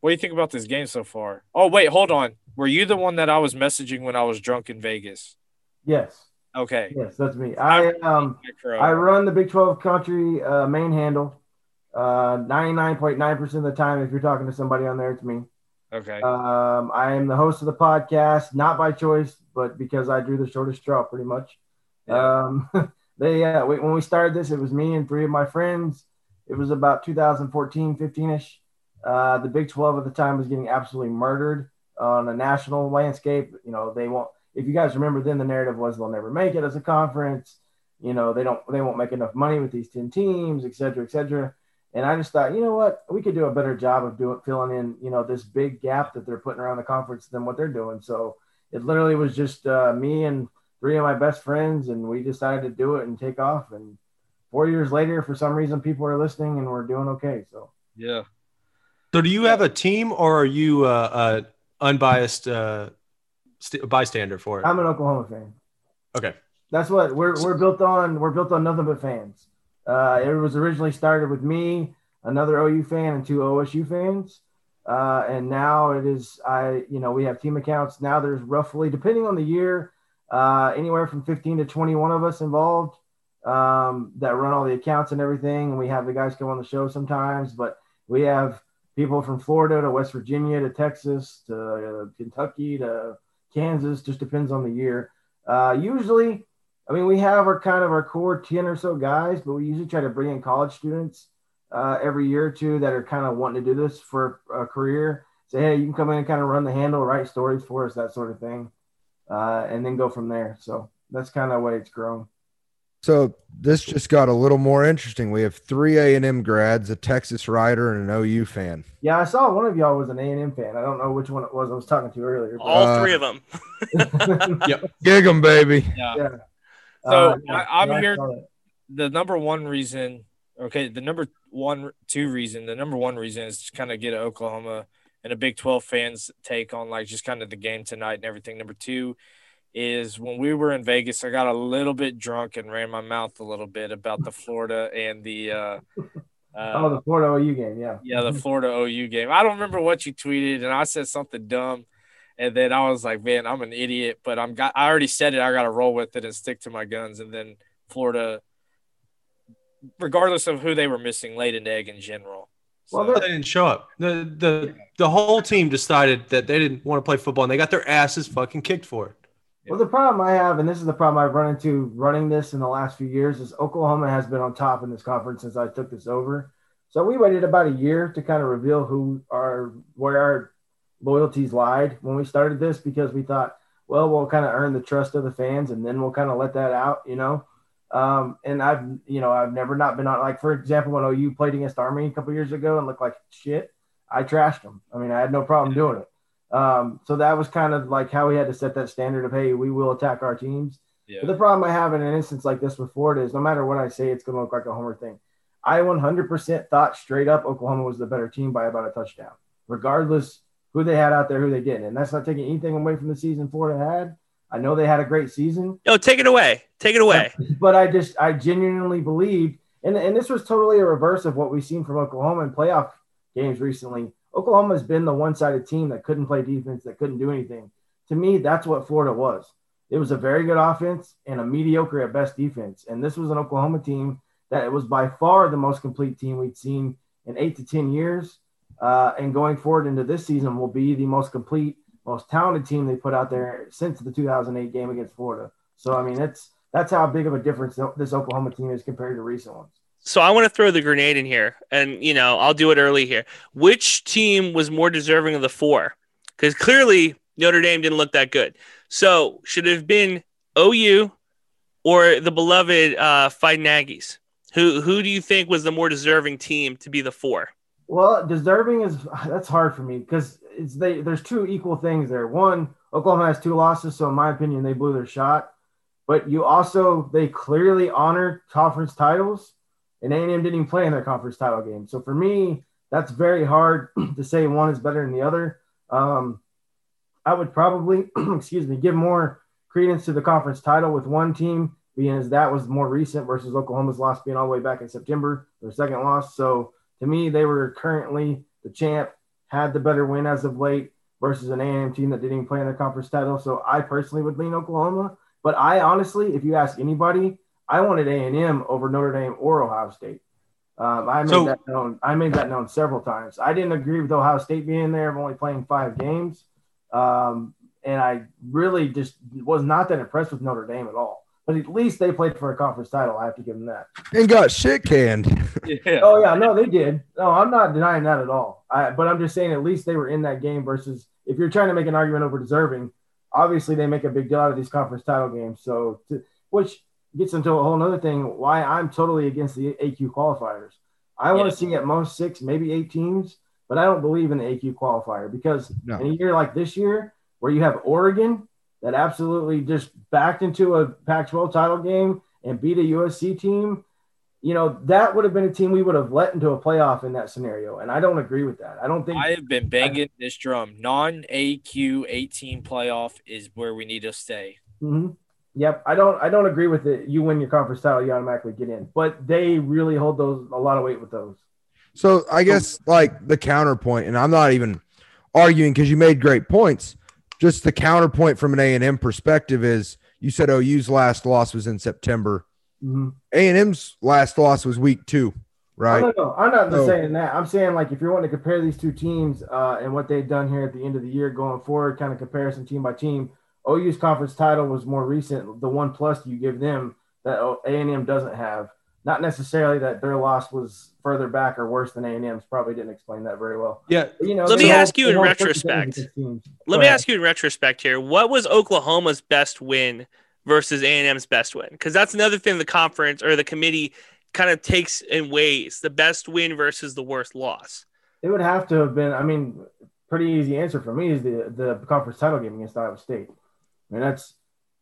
what do you think about this game so far? Oh wait, hold on. Were you the one that I was messaging when I was drunk in Vegas? yes, Okay. Yes, that's me. I um I run the Big 12 country uh, main handle. Uh, 99.9% of the time, if you're talking to somebody on there, it's me. Okay. Um, I am the host of the podcast, not by choice, but because I drew the shortest straw, pretty much. Um, they uh, we, when we started this, it was me and three of my friends. It was about 2014, 15 ish. Uh, the Big 12 at the time was getting absolutely murdered on a national landscape. You know, they won't. If you guys remember, then the narrative was they'll never make it as a conference. You know, they don't. They won't make enough money with these 10 teams, et cetera, et cetera. And I just thought, you know what, we could do a better job of doing filling in, you know, this big gap that they're putting around the conference than what they're doing. So it literally was just uh, me and three of my best friends, and we decided to do it and take off. And four years later, for some reason, people are listening, and we're doing okay. So yeah. So do you have a team or are you uh, a unbiased uh, st- bystander for it? I'm an Oklahoma fan. Okay. That's what we're we're built on. We're built on nothing but fans. Uh, it was originally started with me, another OU fan, and two OSU fans. Uh, and now it is I, you know, we have team accounts. Now there's roughly, depending on the year, uh, anywhere from 15 to 21 of us involved um, that run all the accounts and everything. And we have the guys come on the show sometimes, but we have people from Florida to West Virginia to Texas to uh, Kentucky to Kansas. Just depends on the year. Uh, usually, I mean, we have our kind of our core 10 or so guys, but we usually try to bring in college students uh, every year or two that are kind of wanting to do this for a career. Say, hey, you can come in and kind of run the handle, write stories for us, that sort of thing, uh, and then go from there. So that's kind of the way it's grown. So this just got a little more interesting. We have three A and M grads, a Texas writer, and an OU fan. Yeah, I saw one of y'all was an A&M fan. I don't know which one it was I was talking to earlier. but- All Uh, three of them. Yep. Gig 'em, baby. Yeah. yeah. So, Uh, yeah, I- I'm here- the number one reason, okay, the number one, two reason, the number one reason is to kind of get Oklahoma and a Big 12 fans take on like just kind of the game tonight and everything. Number two is when we were in Vegas, I got a little bit drunk and ran my mouth a little bit about the Florida and the, uh, uh, Oh, the Florida OU game. Yeah. yeah, the Florida OU game. I don't remember what you tweeted, and I said something dumb, and then I was like, "Man, I'm an idiot," but I'm got. I already said it. I got to roll with it and stick to my guns. And then Florida, regardless of who they were missing, laid an egg in general. Well, So- They didn't show up. The the the whole team decided that they didn't want to play football and they got their asses fucking kicked for it. Well, the problem I have, and this is the problem I've run into running this in the last few years, is Oklahoma has been on top in this conference since I took this over. So we waited about a year to kind of reveal who our where our loyalties lied when we started this because we thought, well, we'll kind of earn the trust of the fans and then we'll kind of let that out, you know. Um, and I've you know I've never not been on like for example when OU played against Army a couple years ago and looked like shit, I trashed them. I mean I had no problem doing it. Um, so that was kind of like how we had to set that standard of hey we will attack our teams. yeah, But the problem I have in an instance like this Florida is no matter what I say, it's going to look like a homer thing. I 100% thought straight up Oklahoma was the better team by about a touchdown, regardless who they had out there, who they didn't. And that's not taking anything away from the season Florida had. I know they had a great season, No, take it away. Take it away. but I just I genuinely believed, and and this was totally a reverse of what we've seen from Oklahoma in playoff games recently. Oklahoma has been the one-sided team that couldn't play defense, that couldn't do anything. To me, that's what Florida was. It was a very good offense and a mediocre at best defense. And this was an Oklahoma team that it was by far the most complete team we'd seen in eight to ten years. Uh, and going forward into this season will be the most complete, most talented team they put out there since the 2008 game against Florida. So I mean, it's that's how big of a difference this Oklahoma team is compared to recent ones. So I want to throw the grenade in here, and you know I'll do it early here. Which team was more deserving of the four? Because clearly Notre Dame didn't look that good. So should it have been OU or the beloved uh, Fighting Aggies? Who who do you think was the more deserving team to be the four? Well, deserving is that's hard for me because it's they there's two equal things there. One, Oklahoma has two losses, so in my opinion, they blew their shot. But you also they clearly honor conference titles, and A&M didn't even play in their conference title game. So for me, that's very hard to say one is better than the other. Um, I would probably, excuse me, give more credence to the conference title with one team being as that was more recent versus Oklahoma's loss being all the way back in September, their second loss. So to me, they were currently the champ, had the better win as of late versus an A&M team that didn't even play in the conference title. So I personally would lean Oklahoma. But I honestly, if you ask anybody, I wanted A and M over Notre Dame or Ohio State. Um, I made So- that known. I made that known several times. I didn't agree with Ohio State being there, of only playing five games, um, and I really just was not that impressed with Notre Dame at all. But at least they played for a conference title. I have to give them that. and got shit canned. Yeah. Oh yeah, no, they did. No, I'm not denying that at all. I, but I'm just saying at least they were in that game. Versus if you're trying to make an argument over deserving, obviously they make a big deal out of these conference title games. So, to, which gets into a whole other thing. Why I'm totally against the AQ qualifiers. I want Yeah. to see at most six, maybe eight teams, but I don't believe in the AQ qualifier because No. in a year like this year, where you have Oregon that absolutely just backed into a Pac-12 title game and beat a USC team, you know that would have been a team we would have let into a playoff in that scenario, and I don't agree with that. I don't think I have been banging this drum. Non AQ 18 playoff is where we need to stay. Mhm. Yep, I don't. I don't agree with it. You win your conference title, you automatically get in. But they really hold those a lot of weight with those. So I guess like the counterpoint, and I'm not even arguing because you made great points. Just the counterpoint from an A and M perspective is you said OU's last loss was in September. Mhm. A and M's last loss was week two, right? no, no, I'm not So- saying that. I'm saying like if you're wanting to compare these two teams uh, and what they've done here at the end of the year going forward, kind of comparison team by team. OU's conference title was more recent. The one plus you give them that A and M doesn't have. Not necessarily that their loss was further back or worse than A and M's. Probably didn't explain that very well. Yeah, But, you know, Let me ask you in retrospect. things against teams. Let Go me ahead. ask you in retrospect here. What was Oklahoma's best win versus A&M's best win? Because that's another thing the conference or the committee kind of takes and weighs the best win versus the worst loss. It would have to have been. I mean, pretty easy answer for me is the the conference title game against Iowa State. I mean, that's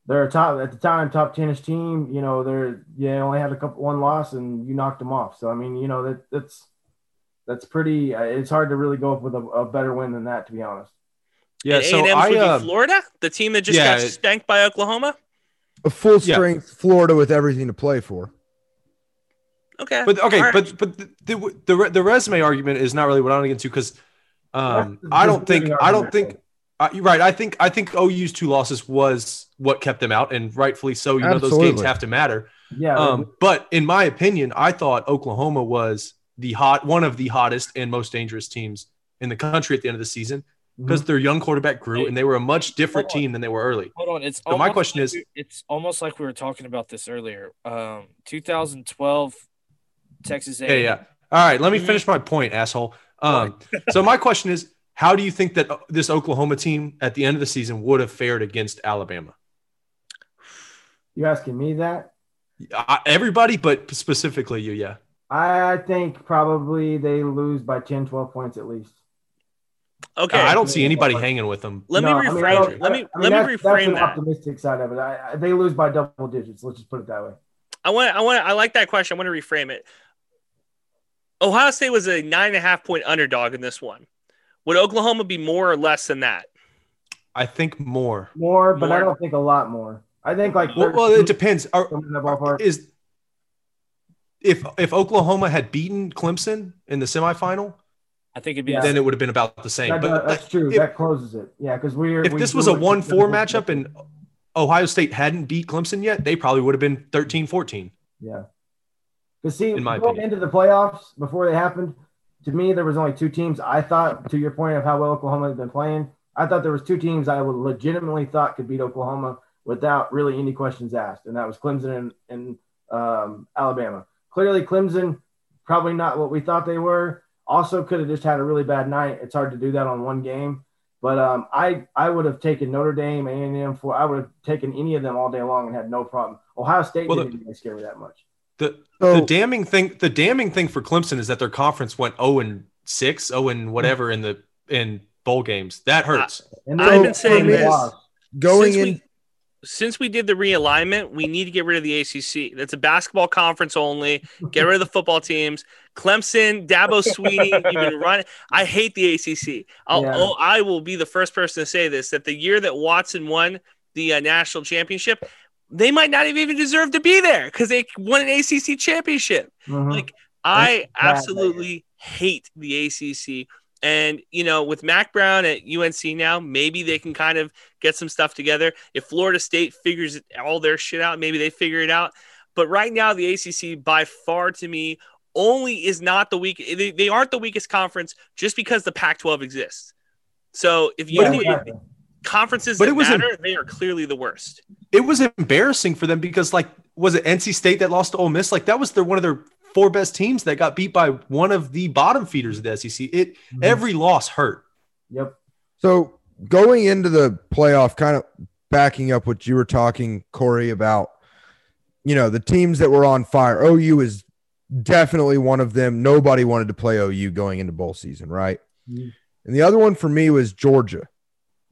they're a top at the time top tennis team. You know, they're yeah only had a couple one loss and you knocked them off. So I mean, you know that that's that's pretty. uh, It's hard to really go up with a, a better win than that, to be honest. yeah. and So A&M's I would uh, be Florida, the team that just yeah, got spanked by Oklahoma. A full Yeah. strength Florida with everything to play for. Okay, But okay, All right. but but the, the the the resume argument is not really what I want to get into because um, I don't think I don't think uh, you're right. I think I think OU's two losses was what kept them out, and rightfully so. You know those games have to matter. Yeah, Um, but in my opinion, I thought Oklahoma was the hot one of the hottest and most dangerous teams in the country at the end of the season because their young quarterback grew and they were a much different team than they were early. Hold on. It's my question like is- it's almost like we were talking about this earlier. Um, 2012 Texas A. Yeah, yeah. All right, let me Mhm. finish my point, asshole. Um, so my question is, how do you think that uh, this Oklahoma team at the end of the season would have fared against Alabama? You asking me that? I, everybody, but specifically you, yeah. I think probably they lose by 10, 12 points at least. okay. I don't see anybody hanging with them. let No, me I mean, I rephrase don't- it. Let me I mean, let me that's- that's an that. optimistic side of it. I, I, they lose by double digits. Let's just put it that way. I want I want I like that question. I want to reframe it. Ohio State was a nine and a half point underdog in this one. Would Oklahoma be more or less than that? I think more. More, but I don't think a lot more. I think like Well, well it depends. Are, something in that ballpark. is if if Oklahoma had beaten Clemson in the semifinal, I think it'd be Yeah. then it would have been about the same. That- but that's true. If, that closes it. Yeah, because we're if we this was a 1-4 matchup and Ohio State hadn't beat Clemson yet, they probably would have been 13-14. yeah. Because see, In my going opinion. into the playoffs before they happened, to me there was only two teams. I thought, to your point of how well Oklahoma has been playing, I thought there was two teams I would legitimately thought could beat Oklahoma without really any questions asked, and that was Clemson and, and um, Alabama. Clearly, Clemson probably not what we thought they were. Also, could have just had a really bad night. It's hard to do that on one game. But um, I I would have taken Notre Dame, A and M for I would have taken any of them all day long and had no problem. Ohio State Well, didn't even scare me that much. The So- the damning thing the damning thing for Clemson is that their conference went 0 and 6, 0 and whatever in the in bowl games. That hurts. And I've been saying this. Going since in, we, since we did the realignment, we need to get rid of the ACC. That's a basketball conference only. Get rid of the football teams. Clemson, Dabo Swinney, you've been running. I hate the ACC. I'll, Yeah. oh, I will be the first person to say this: that the year that Watson won the uh, national championship, they might not have even deserved to be there because they won an ACC championship. Mhm. Like I That's bad, absolutely hate the ACC. And you know, with Mack Brown at UNC now, maybe they can kind of get some stuff together. If Florida State figures all their shit out, maybe they figure it out. But right now, the ACC by far to me only is not the weak. They, they aren't the weakest conference just because the Pac-12 exists. So if you Yeah, need conferences But it was matter, they are clearly the worst. It was embarrassing for them because, like, was it NC State that lost to Ole Miss? Like, that was their one of their four best teams that got beat by one of the bottom feeders of the SEC. It Mhm. every loss hurt. Yep. So going into the playoff, kind of backing up what you were talking, Corey, about, you know, the teams that were on fire. OU is definitely one of them. Nobody wanted to play OU going into bowl season, right? Mhm. And the other one for me was Georgia,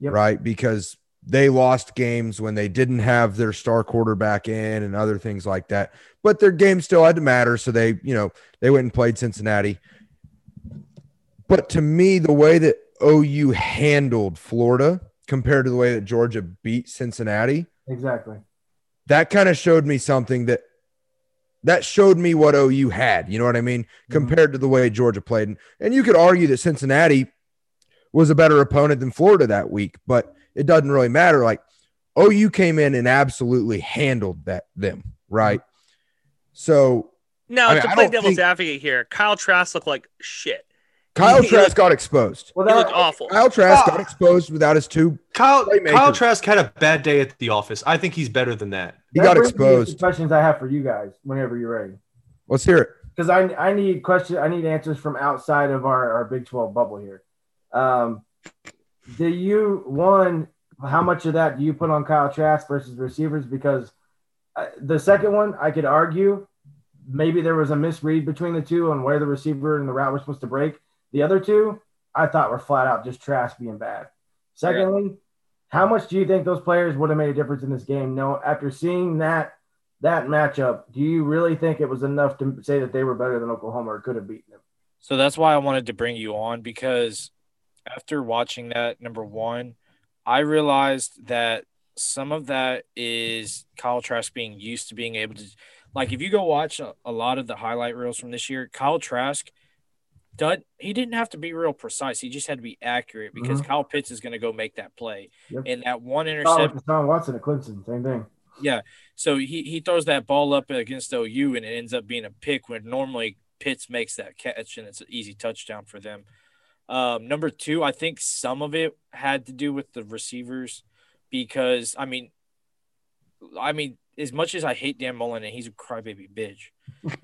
Yep. right? Because they lost games when they didn't have their star quarterback in and other things like that. But their game still had to matter. So they, you know, they went and played Cincinnati. But to me, the way that OU handled Florida compared to the way that Georgia beat Cincinnati, Exactly. that kind of showed me something that that showed me what OU had. You know what I mean? Mm-hmm. Compared to the way Georgia played. And, and you could argue that Cincinnati was a better opponent than Florida that week, but it doesn't really matter. Like OU came in and absolutely handled that them, right? So Now, I mean, to play don't devil's think- advocate here, Kyle Trask looked like shit. Kyle He Trask looked- got exposed. Well, He that, looked awful. Kyle Trask Ah. got exposed without his two. Kyle Playmakers. Kyle Trask had a bad day at the office. I think he's better than that. He that got brings me to exposed. Questions I have for you guys whenever you're ready. Let's hear it. because I I need questions. I need answers from outside of our, our Big Twelve bubble here. Um, do you one how much of that do you put on Kyle Trask versus receivers? Because uh, the second one I could argue maybe there was a misread between the two on where the receiver and the route were supposed to break. The other two I thought were flat out just Trask being bad. Secondly, how much do you think those players would have made a difference in this game? No, after seeing that that matchup, do you really think it was enough to say that they were better than Oklahoma or could have beaten them? So that's why I wanted to bring you on because after watching that, number one, I realized that some of that is Kyle Trask being used to being able to, like, if you go watch a, a lot of the highlight reels from this year, Kyle Trask, did, he didn't have to be real precise. He just had to be accurate because mm-hmm. Kyle Pitts is going to go make that play. Yep. And that one interception, Deshaun Watson at Clemson, same thing. yeah. So he, he throws that ball up against OU and it ends up being a pick when normally Pitts makes that catch and it's an easy touchdown for them. Um, number two, I think some of it had to do with the receivers because I mean, I mean, as much as I hate Dan Mullen and he's a crybaby bitch.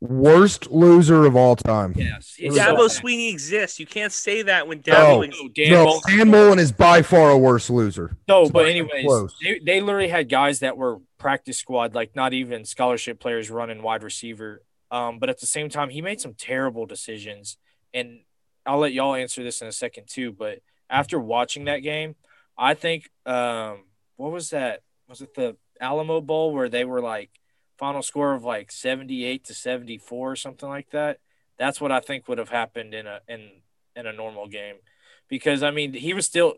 Worst loser of all time. Yes, It was so Swinney exists. You can't say that when No. Dabo. No, Dan No, Mullen- Dan Mullen is by far a worse loser. No, It's but anyways, they, they literally had guys that were practice squad, like not even scholarship players running wide receiver. Um, but at the same time, he made some terrible decisions. And I'll let y'all answer this in a second too. But after watching that game, I think um, what was that? Was it the Alamo Bowl where they were like final score of like seventy eight to seventy four or something like that? That's what I think would have happened in a in in a normal game, because I mean he was still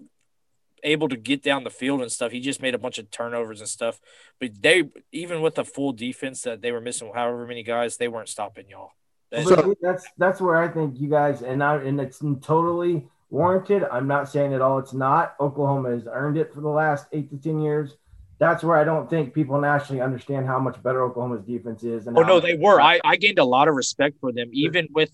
able to get down the field and stuff. He just made a bunch of turnovers and stuff. But they, even with a full defense that they were missing, however many guys, they weren't stopping y'all. That- But that's that's where I think you guys and I and it's totally warranted. I'm not saying at all it's not. Oklahoma has earned it for the last eight to ten years. That's where I don't think people nationally understand how much better Oklahoma's defense is. And oh no, they were. I, I gained a lot of respect for them, even with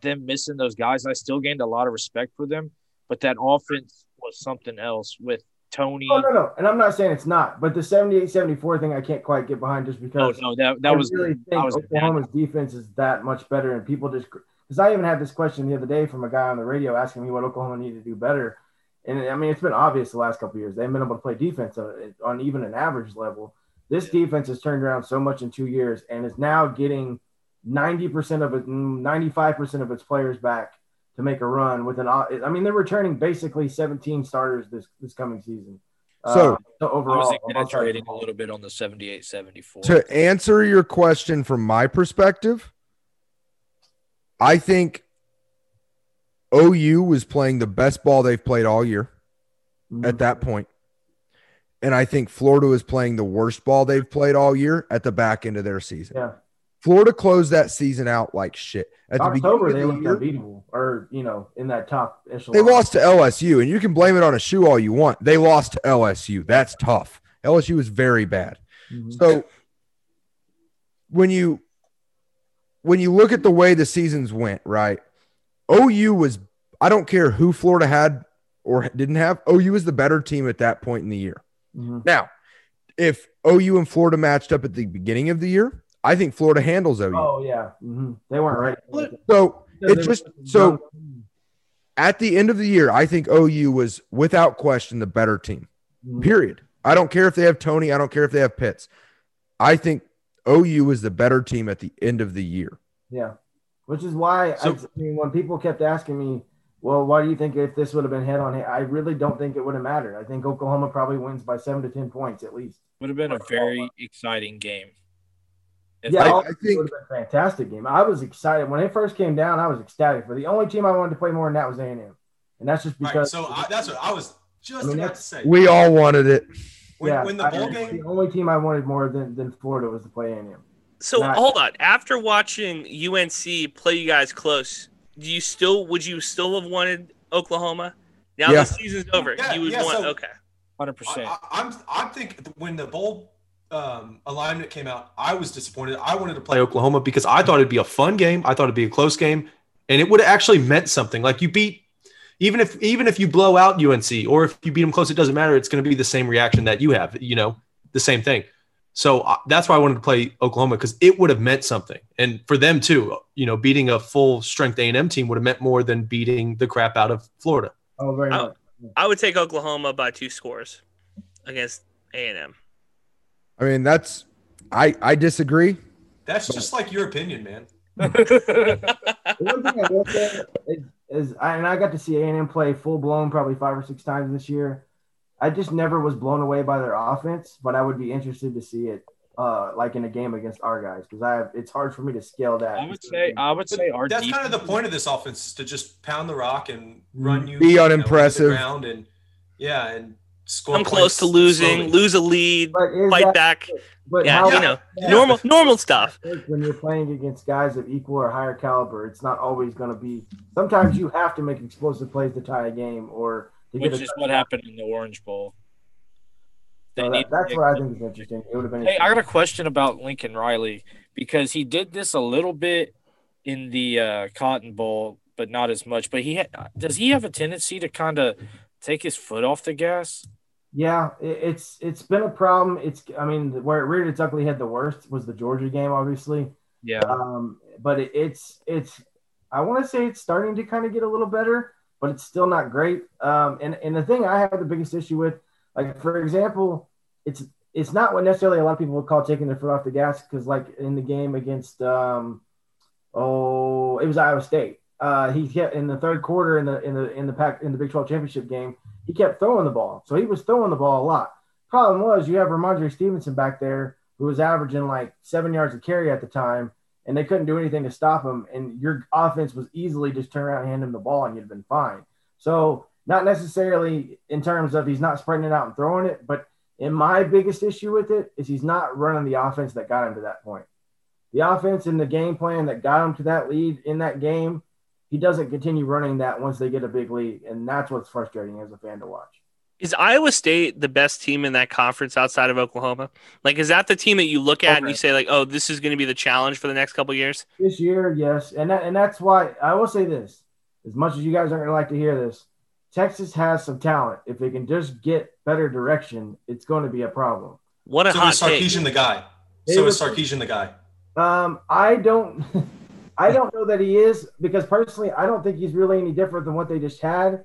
them missing those guys. I still gained a lot of respect for them. But that offense was something else with Toney. Oh no, no, and I'm not saying it's not, but the 78-74 thing I can't quite get behind just No, because no, that that I was really think was Oklahoma's defense is that much better, and people just because I even had this question the other day from a guy on the radio asking me what Oklahoma needed to do better, and I mean it's been obvious the last couple of years they've been able to play defense on, on even an average level. This defense has turned around so much in two years and is now getting ninety percent of it, ninety five percent of its players back to make a run with an. I mean they're returning basically seventeen starters this this coming season. So- Uh, so I overall, was on both sides of the exaggerating a little bit on the 78 74. To answer your question from my perspective, I think OU was playing the best ball they've played all year Mhm. at that point. And I think Florida was playing the worst ball they've played all year at the back end of their season. Yeah. Florida closed that season out like shit. At the October they looked the unbeatable, or you know, in that top echelon. they lost to LSU, and you can blame it on a shoe all you want. They lost to LSU. That's tough. LSU is very bad. Mhm. So when you when you look at the way the seasons went, right? OU was I don't care who Florida had or didn't have. OU was the better team at that point in the year. Mhm. Now, if OU and Florida matched up at the beginning of the year, I think Florida handles OU. Oh yeah, hmm they weren't ready. So Because it's just so at the end of the year, I think OU was without question the better team. Mhm. Period. I don't care if they have Toney. I don't care if they have Pitts. I think OU is the better team at the end of the year. Yeah, which is why So- I, I mean, when people kept asking me, "Well, why do you think if this would have been head on head?" I really don't think it would have mattered. I think Oklahoma probably wins by seven to ten points at least. Would have been a very exciting game. If Yeah, I- I it think- would have a fantastic game. I was excited when it first came down. I was ecstatic. For the only team I wanted to play more than that was A and M, and that's just Right. because. So I, that's what I was just I mean, about to say. We all wanted it. when, yeah, when the I- bowl the only team I wanted more than, than Florida was to play A and M. So Not- hold on. After watching UNC play you guys close, do you still would you still have wanted Oklahoma? Now Yeah. the season's over. Yeah, you would yeah, want so- okay. Hundred percent. I, I, I'm I think when the bowl um, alignment came out, I was disappointed. I wanted to play Oklahoma because I thought it'd be a fun game. I thought it'd be a close game, and it would have actually meant something. Like you beat, even if even if you blow out UNC or if you beat them close, it doesn't matter. It's going to be the same reaction that you have. You know, the same thing. So uh, that's why I wanted to play Oklahoma because it would have meant something, and for them too. You know, beating a full strength A and M team would have meant more than beating the crap out of Florida. Oh, very Oh. much. I would take Oklahoma by two scores against A and M. I mean, that's I I disagree. That's just like your opinion, man. One thing I will say is, is I, and I got to see A&M play full blown probably five or six times this year. I just never was blown away by their offense, but I would be interested to see it uh, like in a game against our guys because I have, it's hard for me to scale that. I would say I would say our That's kind of the point of this offense is to just pound the rock and run you Be you know, unimpressive. the ground and yeah, and score. I'm close to losing, slowly. lose a lead, fight that- back. But Yeah, how- you know, Yeah. normal normal stuff. when you're playing against guys of equal or higher caliber, it's not always going to be. Sometimes you have to make explosive plays to tie a game or to get which a is what happened in the Orange Bowl. So that, that's what I think is interesting. It would have been. Hey, I got a question about Lincoln Riley because he did this a little bit in the uh, Cotton Bowl, but not as much. But he ha- does he have a tendency to kind of take his foot off the gas? Yeah, it's it's been a problem. It's I mean where it reared its ugly head the worst was the Georgia game, obviously. Yeah, Um, but it, it's it's I want to say it's starting to kind of get a little better, but it's still not great. Um, and and the thing I have the biggest issue with, like for example, it's it's not what necessarily a lot of people would call taking their foot off the gas because like in the game against um, oh it was Iowa State. Uh, he kept in the third quarter in the in the in the pack in the Big 12 championship game. He kept throwing the ball, so he was throwing the ball a lot. Problem was you have Rhamondre Stevenson back there who was averaging like seven yards of carry at the time, and they couldn't do anything to stop him. And your offense was easily just turn around and hand him the ball, and you'd have been fine. So not necessarily in terms of he's not spreading it out and throwing it, but in my biggest issue with it is he's not running the offense that got him to that point. The offense and the game plan that got him to that lead in that game, he doesn't continue running that once they get a big lead, and that's what's frustrating as a fan to watch. Is Iowa State the best team in that conference outside of Oklahoma? Like, is that the team that you look at and you say, like, oh, this is going to be the challenge for the next couple years? This year, yes, and that, and that's why I will say this: as much as you guys aren't going to like to hear this, Texas has some talent. If they can just get better direction, it's going to be a problem. What a So hot is take! Sarkisian the guy? They So were- is Sarkisian the guy? Um, I don't, I don't know that he is because personally, I don't think he's really any different than what they just had.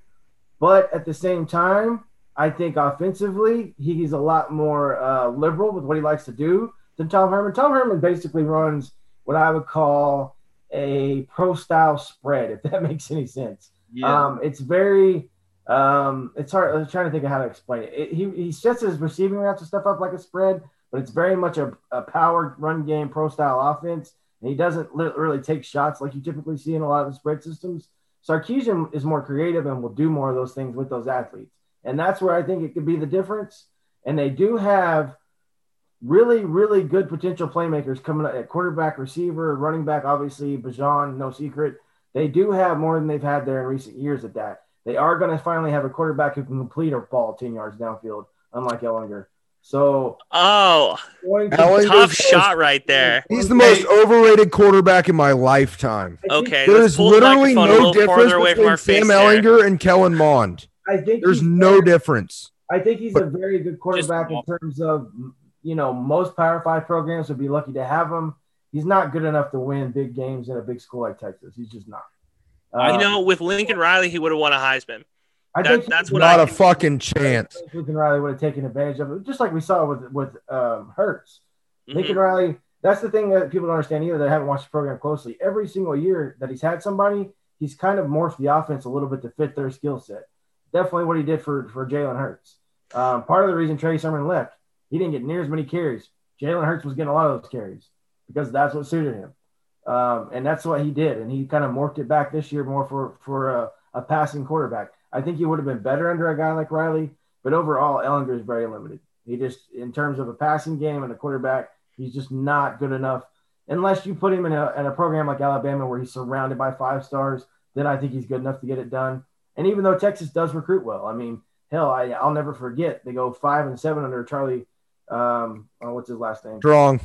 But at the same time, I think offensively, he's a lot more uh, liberal with what he likes to do than Tom Herman. Tom Herman basically runs what I would call a pro style spread, if that makes any sense. Um, it's very, um, it's hard. I'm trying to think of how to explain it. it he, he sets his receiving routes and stuff up like a spread, but it's very much a, a powered run game, pro style offense. And he doesn't really take shots like you typically see in a lot of the spread systems. Sarkisian is more creative and will do more of those things with those athletes. And that's where I think it could be the difference. And they do have really, really good potential playmakers coming at quarterback, receiver, running back. Obviously, Bijan, no secret. They do have more than they've had there in recent years at that. They are going to finally have a quarterback who can complete a ball 10 yards downfield, unlike Ehlinger. So, Oh, going to- Ehlinger's tough most- shot right there. He's the most overrated quarterback in my lifetime. Okay, there's let's is pull the literally no difference away between face Sam there. Ehlinger and Kellen Mond. I think There's no very- difference. I think he's a very good quarterback in terms of, you know, most Power Five programs would be lucky to have him. He's not good enough to win big games in a big school like Texas. He's just not. Uh, You know, with Lincoln Riley, he would have won a Heisman. I that- think that's what Not I a can- fucking chance. Lincoln Riley would have taken advantage of it, just like we saw with with um, Hurts. Mhm. Lincoln Riley. That's the thing that people don't understand either. They haven't watched the program closely. Every single year that he's had somebody, he's kind of morphed the offense a little bit to fit their skill set. Definitely what he did for for Jalen Hurts. Um, part of the reason Trey Sermon left, he didn't get near as many carries. Jalen Hurts was getting a lot of those carries because that's what suited him, um, and that's what he did. And he kind of morphed it back this year more for for a, a passing quarterback. I think he would have been better under a guy like Riley, but overall, Ehlinger is very limited. He just, in terms of a passing game and a quarterback, he's just not good enough. Unless you put him in a, in a program like Alabama where he's surrounded by five stars, then I think he's good enough to get it done. And even though Texas does recruit well, I mean, hell, I, I'll never forget they go five and seven under Charlie. Um, oh, what's his last name? Strong.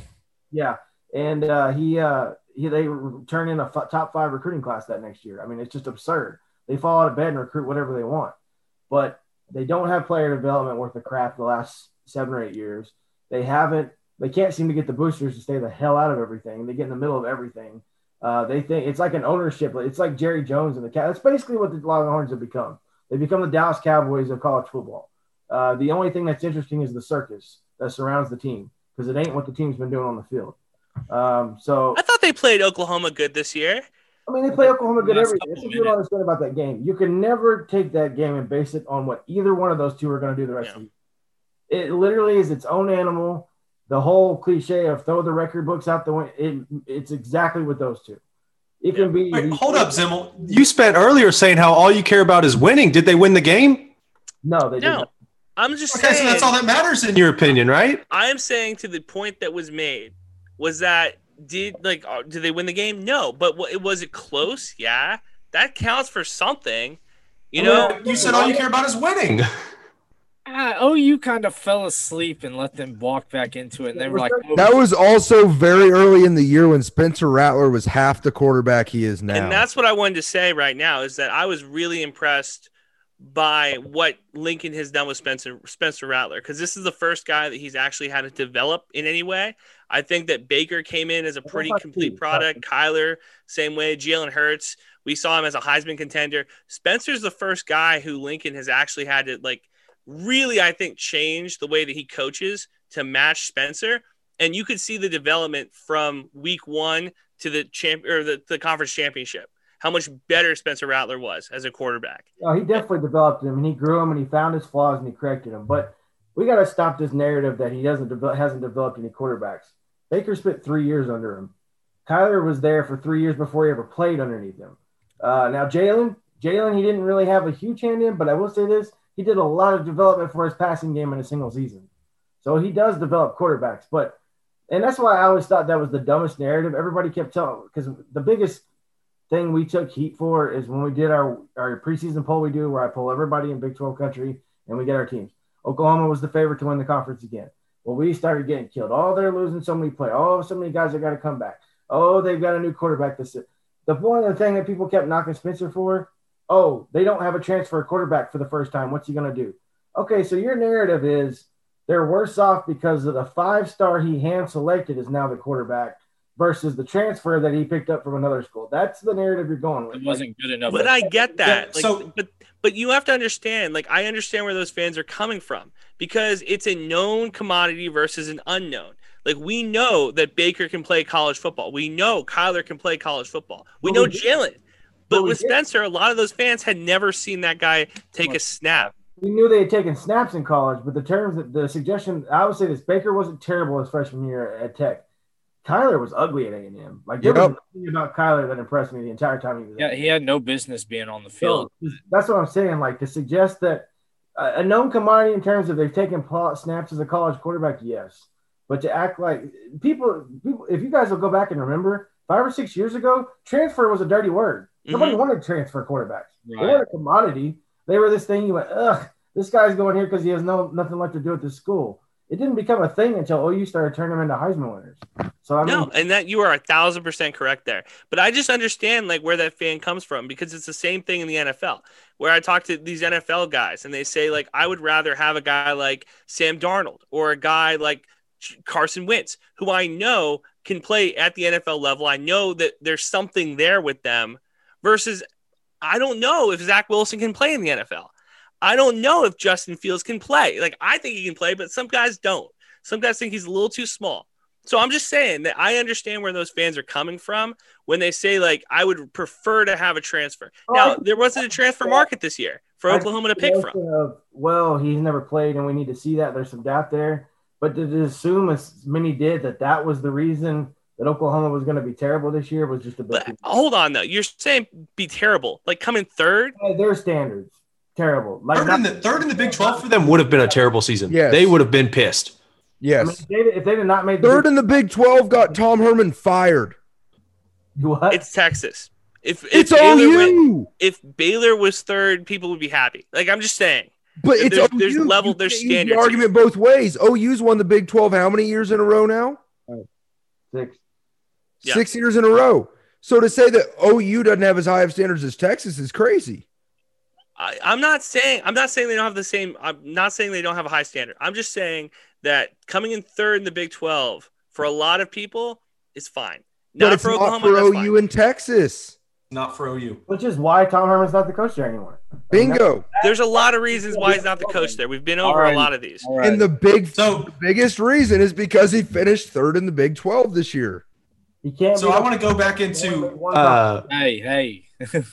Yeah, and uh, he uh, he they turn in a f- top five recruiting class that next year. I mean, it's just absurd. They fall out of bed and recruit whatever they want, but they don't have player development worth the crap the last seven or eight years. They haven't. They can't seem to get the boosters to stay the hell out of everything. They get in the middle of everything. Uh, they think it's like an ownership. It's like Jerry Jones and the cat. That's basically what the Longhorns have become. They become the Dallas Cowboys of college football. Uh, the only thing that's interesting is the circus that surrounds the team because it ain't what the team's been doing on the field. Um, so I thought they played Oklahoma good this year. I mean, they play Oklahoma good Last every day. That's what you don't understand about that game. You can never take that game and base it on what either one of those two are going to do the rest Yeah. of the year. It literally is its own animal. The whole cliche of throw the record books out the window, it, it's exactly with those two. It can be. Wait, hold up, Zimmel. You spent earlier saying how all you care about is winning. Did they win the game? No, they No. didn't. I'm just Okay, so saying. that's all that matters in your opinion, right? I am saying to the point that was made was that did like uh, did they win the game? No, but wa- was it close? Yeah, that counts for something. You know, You said all you care about is winning. Uh, OU kind of fell asleep and let them walk back into it, and they were like, oh, That was also very early in the year when Spencer Rattler was half the quarterback he is now. and that's what I wanted to say right now is that I was really impressed by what Lincoln has done with Spencer Spencer Rattler because this is the first guy that he's actually had to develop in any way. I think that Baker came in as a pretty complete product. Kyler, same way. Jalen Hurts, we saw him as a Heisman contender. Spencer's the first guy who Lincoln has actually had to like really, I think, change the way that he coaches to match Spencer. And you could see the development from week one to the champ or the, the conference championship. How much better Spencer Rattler was as a quarterback. No, he definitely developed him, and he grew him, and he found his flaws, and he corrected them. But we got to stop this narrative that he doesn't develop, hasn't developed any quarterbacks. Baker spent three years under him. Kyler was there for three years before he ever played underneath him. Uh, now Jalen, Jalen, he didn't really have a huge hand in, but I will say this: he did a lot of development for his passing game in a single season. So he does develop quarterbacks, but and that's why I always thought that was the dumbest narrative. Everybody kept telling because the biggest thing we took heat for is when we did our, our preseason poll we do where I pull everybody in Big 12 country and we get our teams. Oklahoma was the favorite to win the conference again. Well, we started getting killed. Oh, they're losing so many players. Oh, so many guys are got to come back. Oh, they've got a new quarterback. This the one the thing that people kept knocking Spencer for. Oh, they don't have a transfer quarterback for the first time. What's he going to do? Okay, so your narrative is they're worse off because of the five star he hand selected is now the quarterback versus the transfer that he picked up from another school. That's the narrative you're going with. it wasn't good enough. But I get that. Yeah, like, so- but but you have to understand. Like I understand where those fans are coming from because it's a known commodity versus an unknown. Like we know that Baker can play college football. We know Kyler can play college football. We know we. Jalen. But with. Spencer, a lot of those fans had never seen that guy take a snap. we knew they had taken snaps in college, but the terms that the suggestion I would say this Baker wasn't terrible his freshman year at Tech. Kyler was ugly at A and M. Like there Yep. was nothing about Kyler that impressed me the entire time he was. yeah, there. he had no business being on the field. So, that's what I'm saying. Like to suggest that a a known commodity in terms of they've taken pl- snaps as a college quarterback, yes, But to act like people, people, if you guys will go back and remember, five or six years ago, transfer was a dirty word. Nobody Mhm. wanted transfer quarterbacks. They weren't a commodity. They were this thing you went, ugh, this guy's going here because he has no nothing left to do at this school. It didn't become a thing until OU started turning them into Heisman winners. So I mean, no, and that you are a thousand percent correct there. But I just understand like where that fan comes from because it's the same thing in the NFL. Where I talk to these NFL guys and they say like I would rather have a guy like Sam Darnold or a guy like Carson Wentz, who I know can play at the NFL level. I know that there's something there with them versus I don't know if Zach Wilson can play in the NFL. I don't know if Justin Fields can play. Like I think he can play, but some guys don't. Some guys think he's a little too small. So I'm just saying that I understand where those fans are coming from when they say like I would prefer to have a transfer. Now there wasn't a transfer market this year for Oklahoma to pick from. Of, well, he's never played, and we need to see that. There's some doubt there, but to assume as many did that that was the reason that Oklahoma was going to be terrible this year was just a bit. But hold on though, you're saying be terrible, like coming third. By their standards, terrible. Like Third in the third in the Big Twelve for them would have been a terrible season. Yes. they would have been pissed. I mean, Yes. if, they, if they did not make the Third in the Big 12 got Tom Herman fired. what? It's Texas. If if It's Baylor, went- OU. if Baylor was third, people would be happy. Like I'm just saying. But it's There's- OU. there's level- You there's can't standards The argument both ways. OU's won the Big 12 how many years in a row now? six. Yeah. Six years in a row. So to say that OU doesn't have as high of standards as Texas is crazy. I, I'm not saying I'm not saying they don't have the same. I'm not saying they don't have a high standard. I'm just saying that coming in third in the Big 12 for a lot of people is fine. But Not it's for not Oklahoma. for that's OU fine. and Texas. Not for OU. Which is why Tom Herman's not the coach there anymore. I mean, Bingo. There's a lot of reasons why he's not the coach there. We've been over All right. a lot of these. All right. And the big So- the biggest reason is because he finished third in the Big 12 this year. He can't. So I want to go back into One- one- uh, hey, hey.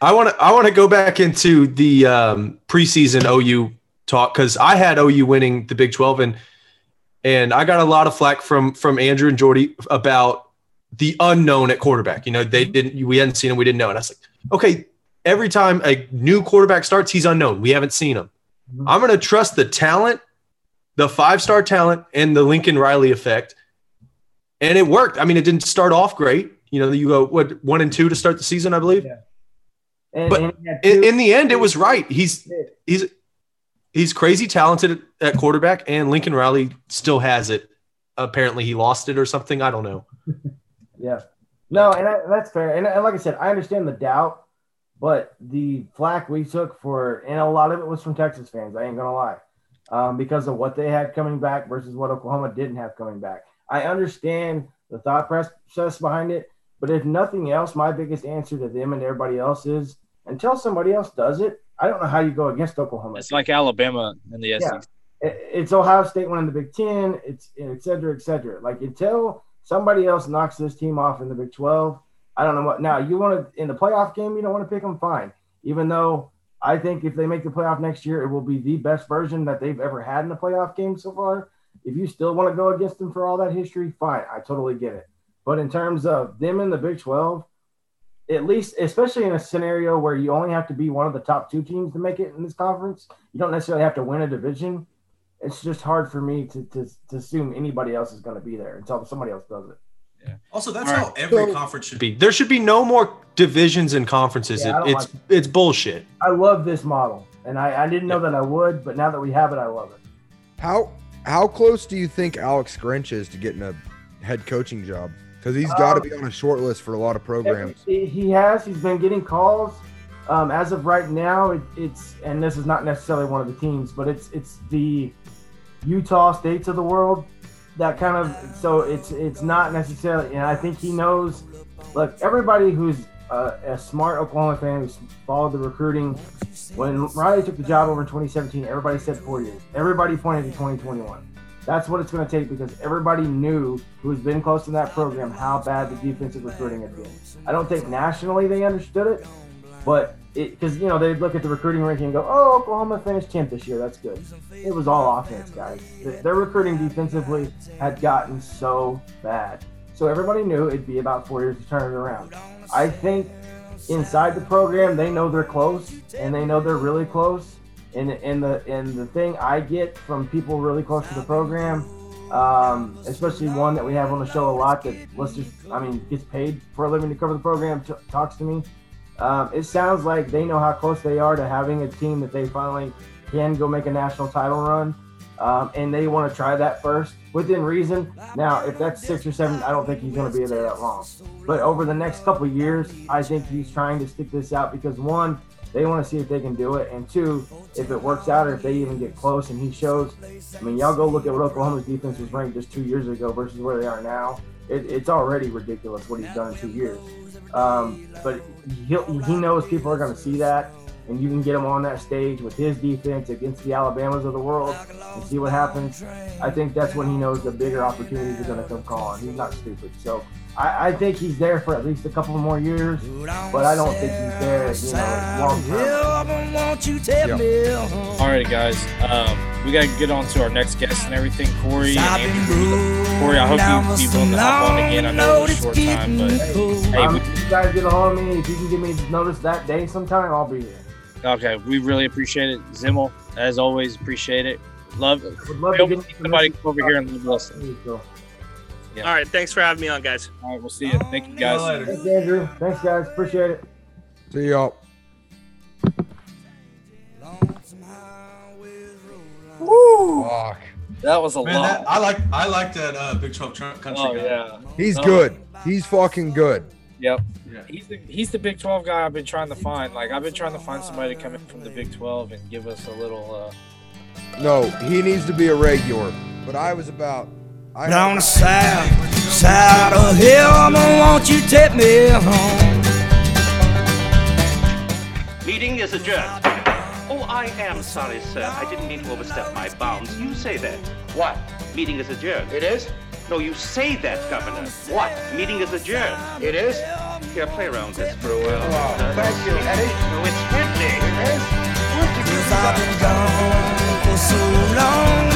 I want to I want to go back into the um, preseason OU talk because I had OU winning the Big Twelve and and I got a lot of flack from from Andrew and Jordy about the unknown at quarterback. You know, they didn't we hadn't seen him, we didn't know. And I was like, okay, every time a new quarterback starts, he's unknown. We haven't seen him. Mhm. I'm gonna trust the talent, the five star talent, and the Lincoln Riley effect. And it worked. I mean, it didn't start off great. You know, you go what one and two to start the season, I believe. Yeah. And, but and In, in the end, it was right. He's he's he's crazy talented at quarterback, and Lincoln Riley still has it. Apparently, he lost it or something. I don't know. Yeah. No, and I, that's fair. And, and like I said, I understand the doubt, but the flack we took for, and a lot of it was from Texas fans. I ain't gonna lie, um, because of what they had coming back versus what Oklahoma didn't have coming back. I understand the thought process behind it, but if nothing else, my biggest answer to them and everybody else is until somebody else does it, I don't know how you go against Oklahoma. It's like Alabama in the E Yeah. It's Ohio State winning the Big Ten. It's et cetera, et cetera. Like until somebody else knocks this team off in the Big Twelve, I don't know what. Now you want to in the playoff game, you don't want to pick them. Fine, even though I think if they make the playoff next year, it will be the best version that they've ever had in the playoff game so far. If you still want to go against them for all that history, fine. I totally get it. But in terms of them in the Big Twelve, at least, especially in a scenario where you only have to be one of the top two teams to make it in this conference, you don't necessarily have to win a division. It's just hard for me to, to, to assume anybody else is going to be there until somebody else does it. Also, that's All how every So- conference should be. There should be no more divisions and conferences. Yeah, It- it's like it's bullshit. I love this model, and I, I didn't know that I would, but now that we have it, I love it. How how close do you think Alex Grinch is to getting a head coaching job? Because he's got to Um, be on a short list for a lot of programs. He has. He's been getting calls. Um, as of right now, it, it's and this is not necessarily one of the teams, but it's it's the Utah states of the world that kind of. So it's it's not necessarily, and I think he knows. Look, everybody who's uh, a smart Oklahoma fan who's followed the recruiting. When Riley took the job over in 2017, everybody said four years. Everybody pointed to 2021. That's what it's going to take because everybody knew who's been close to that program how bad the defensive recruiting had been. I don't think nationally they understood it, but because you know they'd look at the recruiting ranking and go, "Oh, Oklahoma finished 10th this year. That's good." It was all offense, guys. Their recruiting defensively had gotten so bad, so everybody knew it'd be about four years to turn it around. I think inside the program they know they're close and they know they're really close. And and the and the thing I get from people really close to the program um, especially one that we have on the show a lot that let's just, I mean, gets paid for a living to cover the program, t- talks to me. Um, it sounds like they know how close they are to having a team that they finally can go make a national title run. Um, and they want to try that first within reason. Now, if that's six or seven, I don't think he's going to be there that long. But over the next couple years, I think he's trying to stick this out because one, they want to see if they can do it, and two, if it works out or if they even get close and he shows. I mean, y'all go look at what Oklahoma's defense was ranked just two years ago versus where they are now. It, it's already ridiculous what he's done in two years. Um, but he he knows people are going to see that, and you can get him on that stage with his defense against the Alabamas of the world and see what happens. I think that's when he knows the bigger opportunities are going to come calling. He's not stupid. So I, I think he's there for at least a couple more years, but I don't think he's there, you know, long term. All right, guys. Um, we got to get on to our next guest and everything. Corey and Andrew. Corey, I hope you be willing to hop on again. I know it's was a short time, but hey, Um, we, you guys get a hold of me, if you can give me notice that day sometime, I'll be there. okay, we really appreciate it. Zimmel, as always, appreciate it. Love Would love to Feel get somebody come over here and love listen. So, Yeah. All right, thanks for having me on, guys. All right, we'll see you. Thank you, guys. Thanks, Andrew. Thanks, guys. Appreciate it. See y'all. Fuck. That was a Man, lot. that, I like I like that uh, Big 12 tr- country oh guy. yeah. He's Oh. good. He's fucking good. Yep. Yeah. He's the he's the Big Twelve guy I've been trying to find. Like I've been trying to find somebody to come in from the Big Twelve and give us a little. uh No, he needs to be a regular. But I was about. I Down the south side of hill, I'ma want you take me home. Meeting is adjourned. Oh, I am sorry, sir. I didn't mean to overstep my bounds. You say that. What? Meeting is adjourned. It is? No, you say that, Governor. What? Meeting is adjourned. It is? Here, play around this for a uh, while. Oh, thank you, Eddie. No, it's Ridley. It is? Cause I've been gone for so long.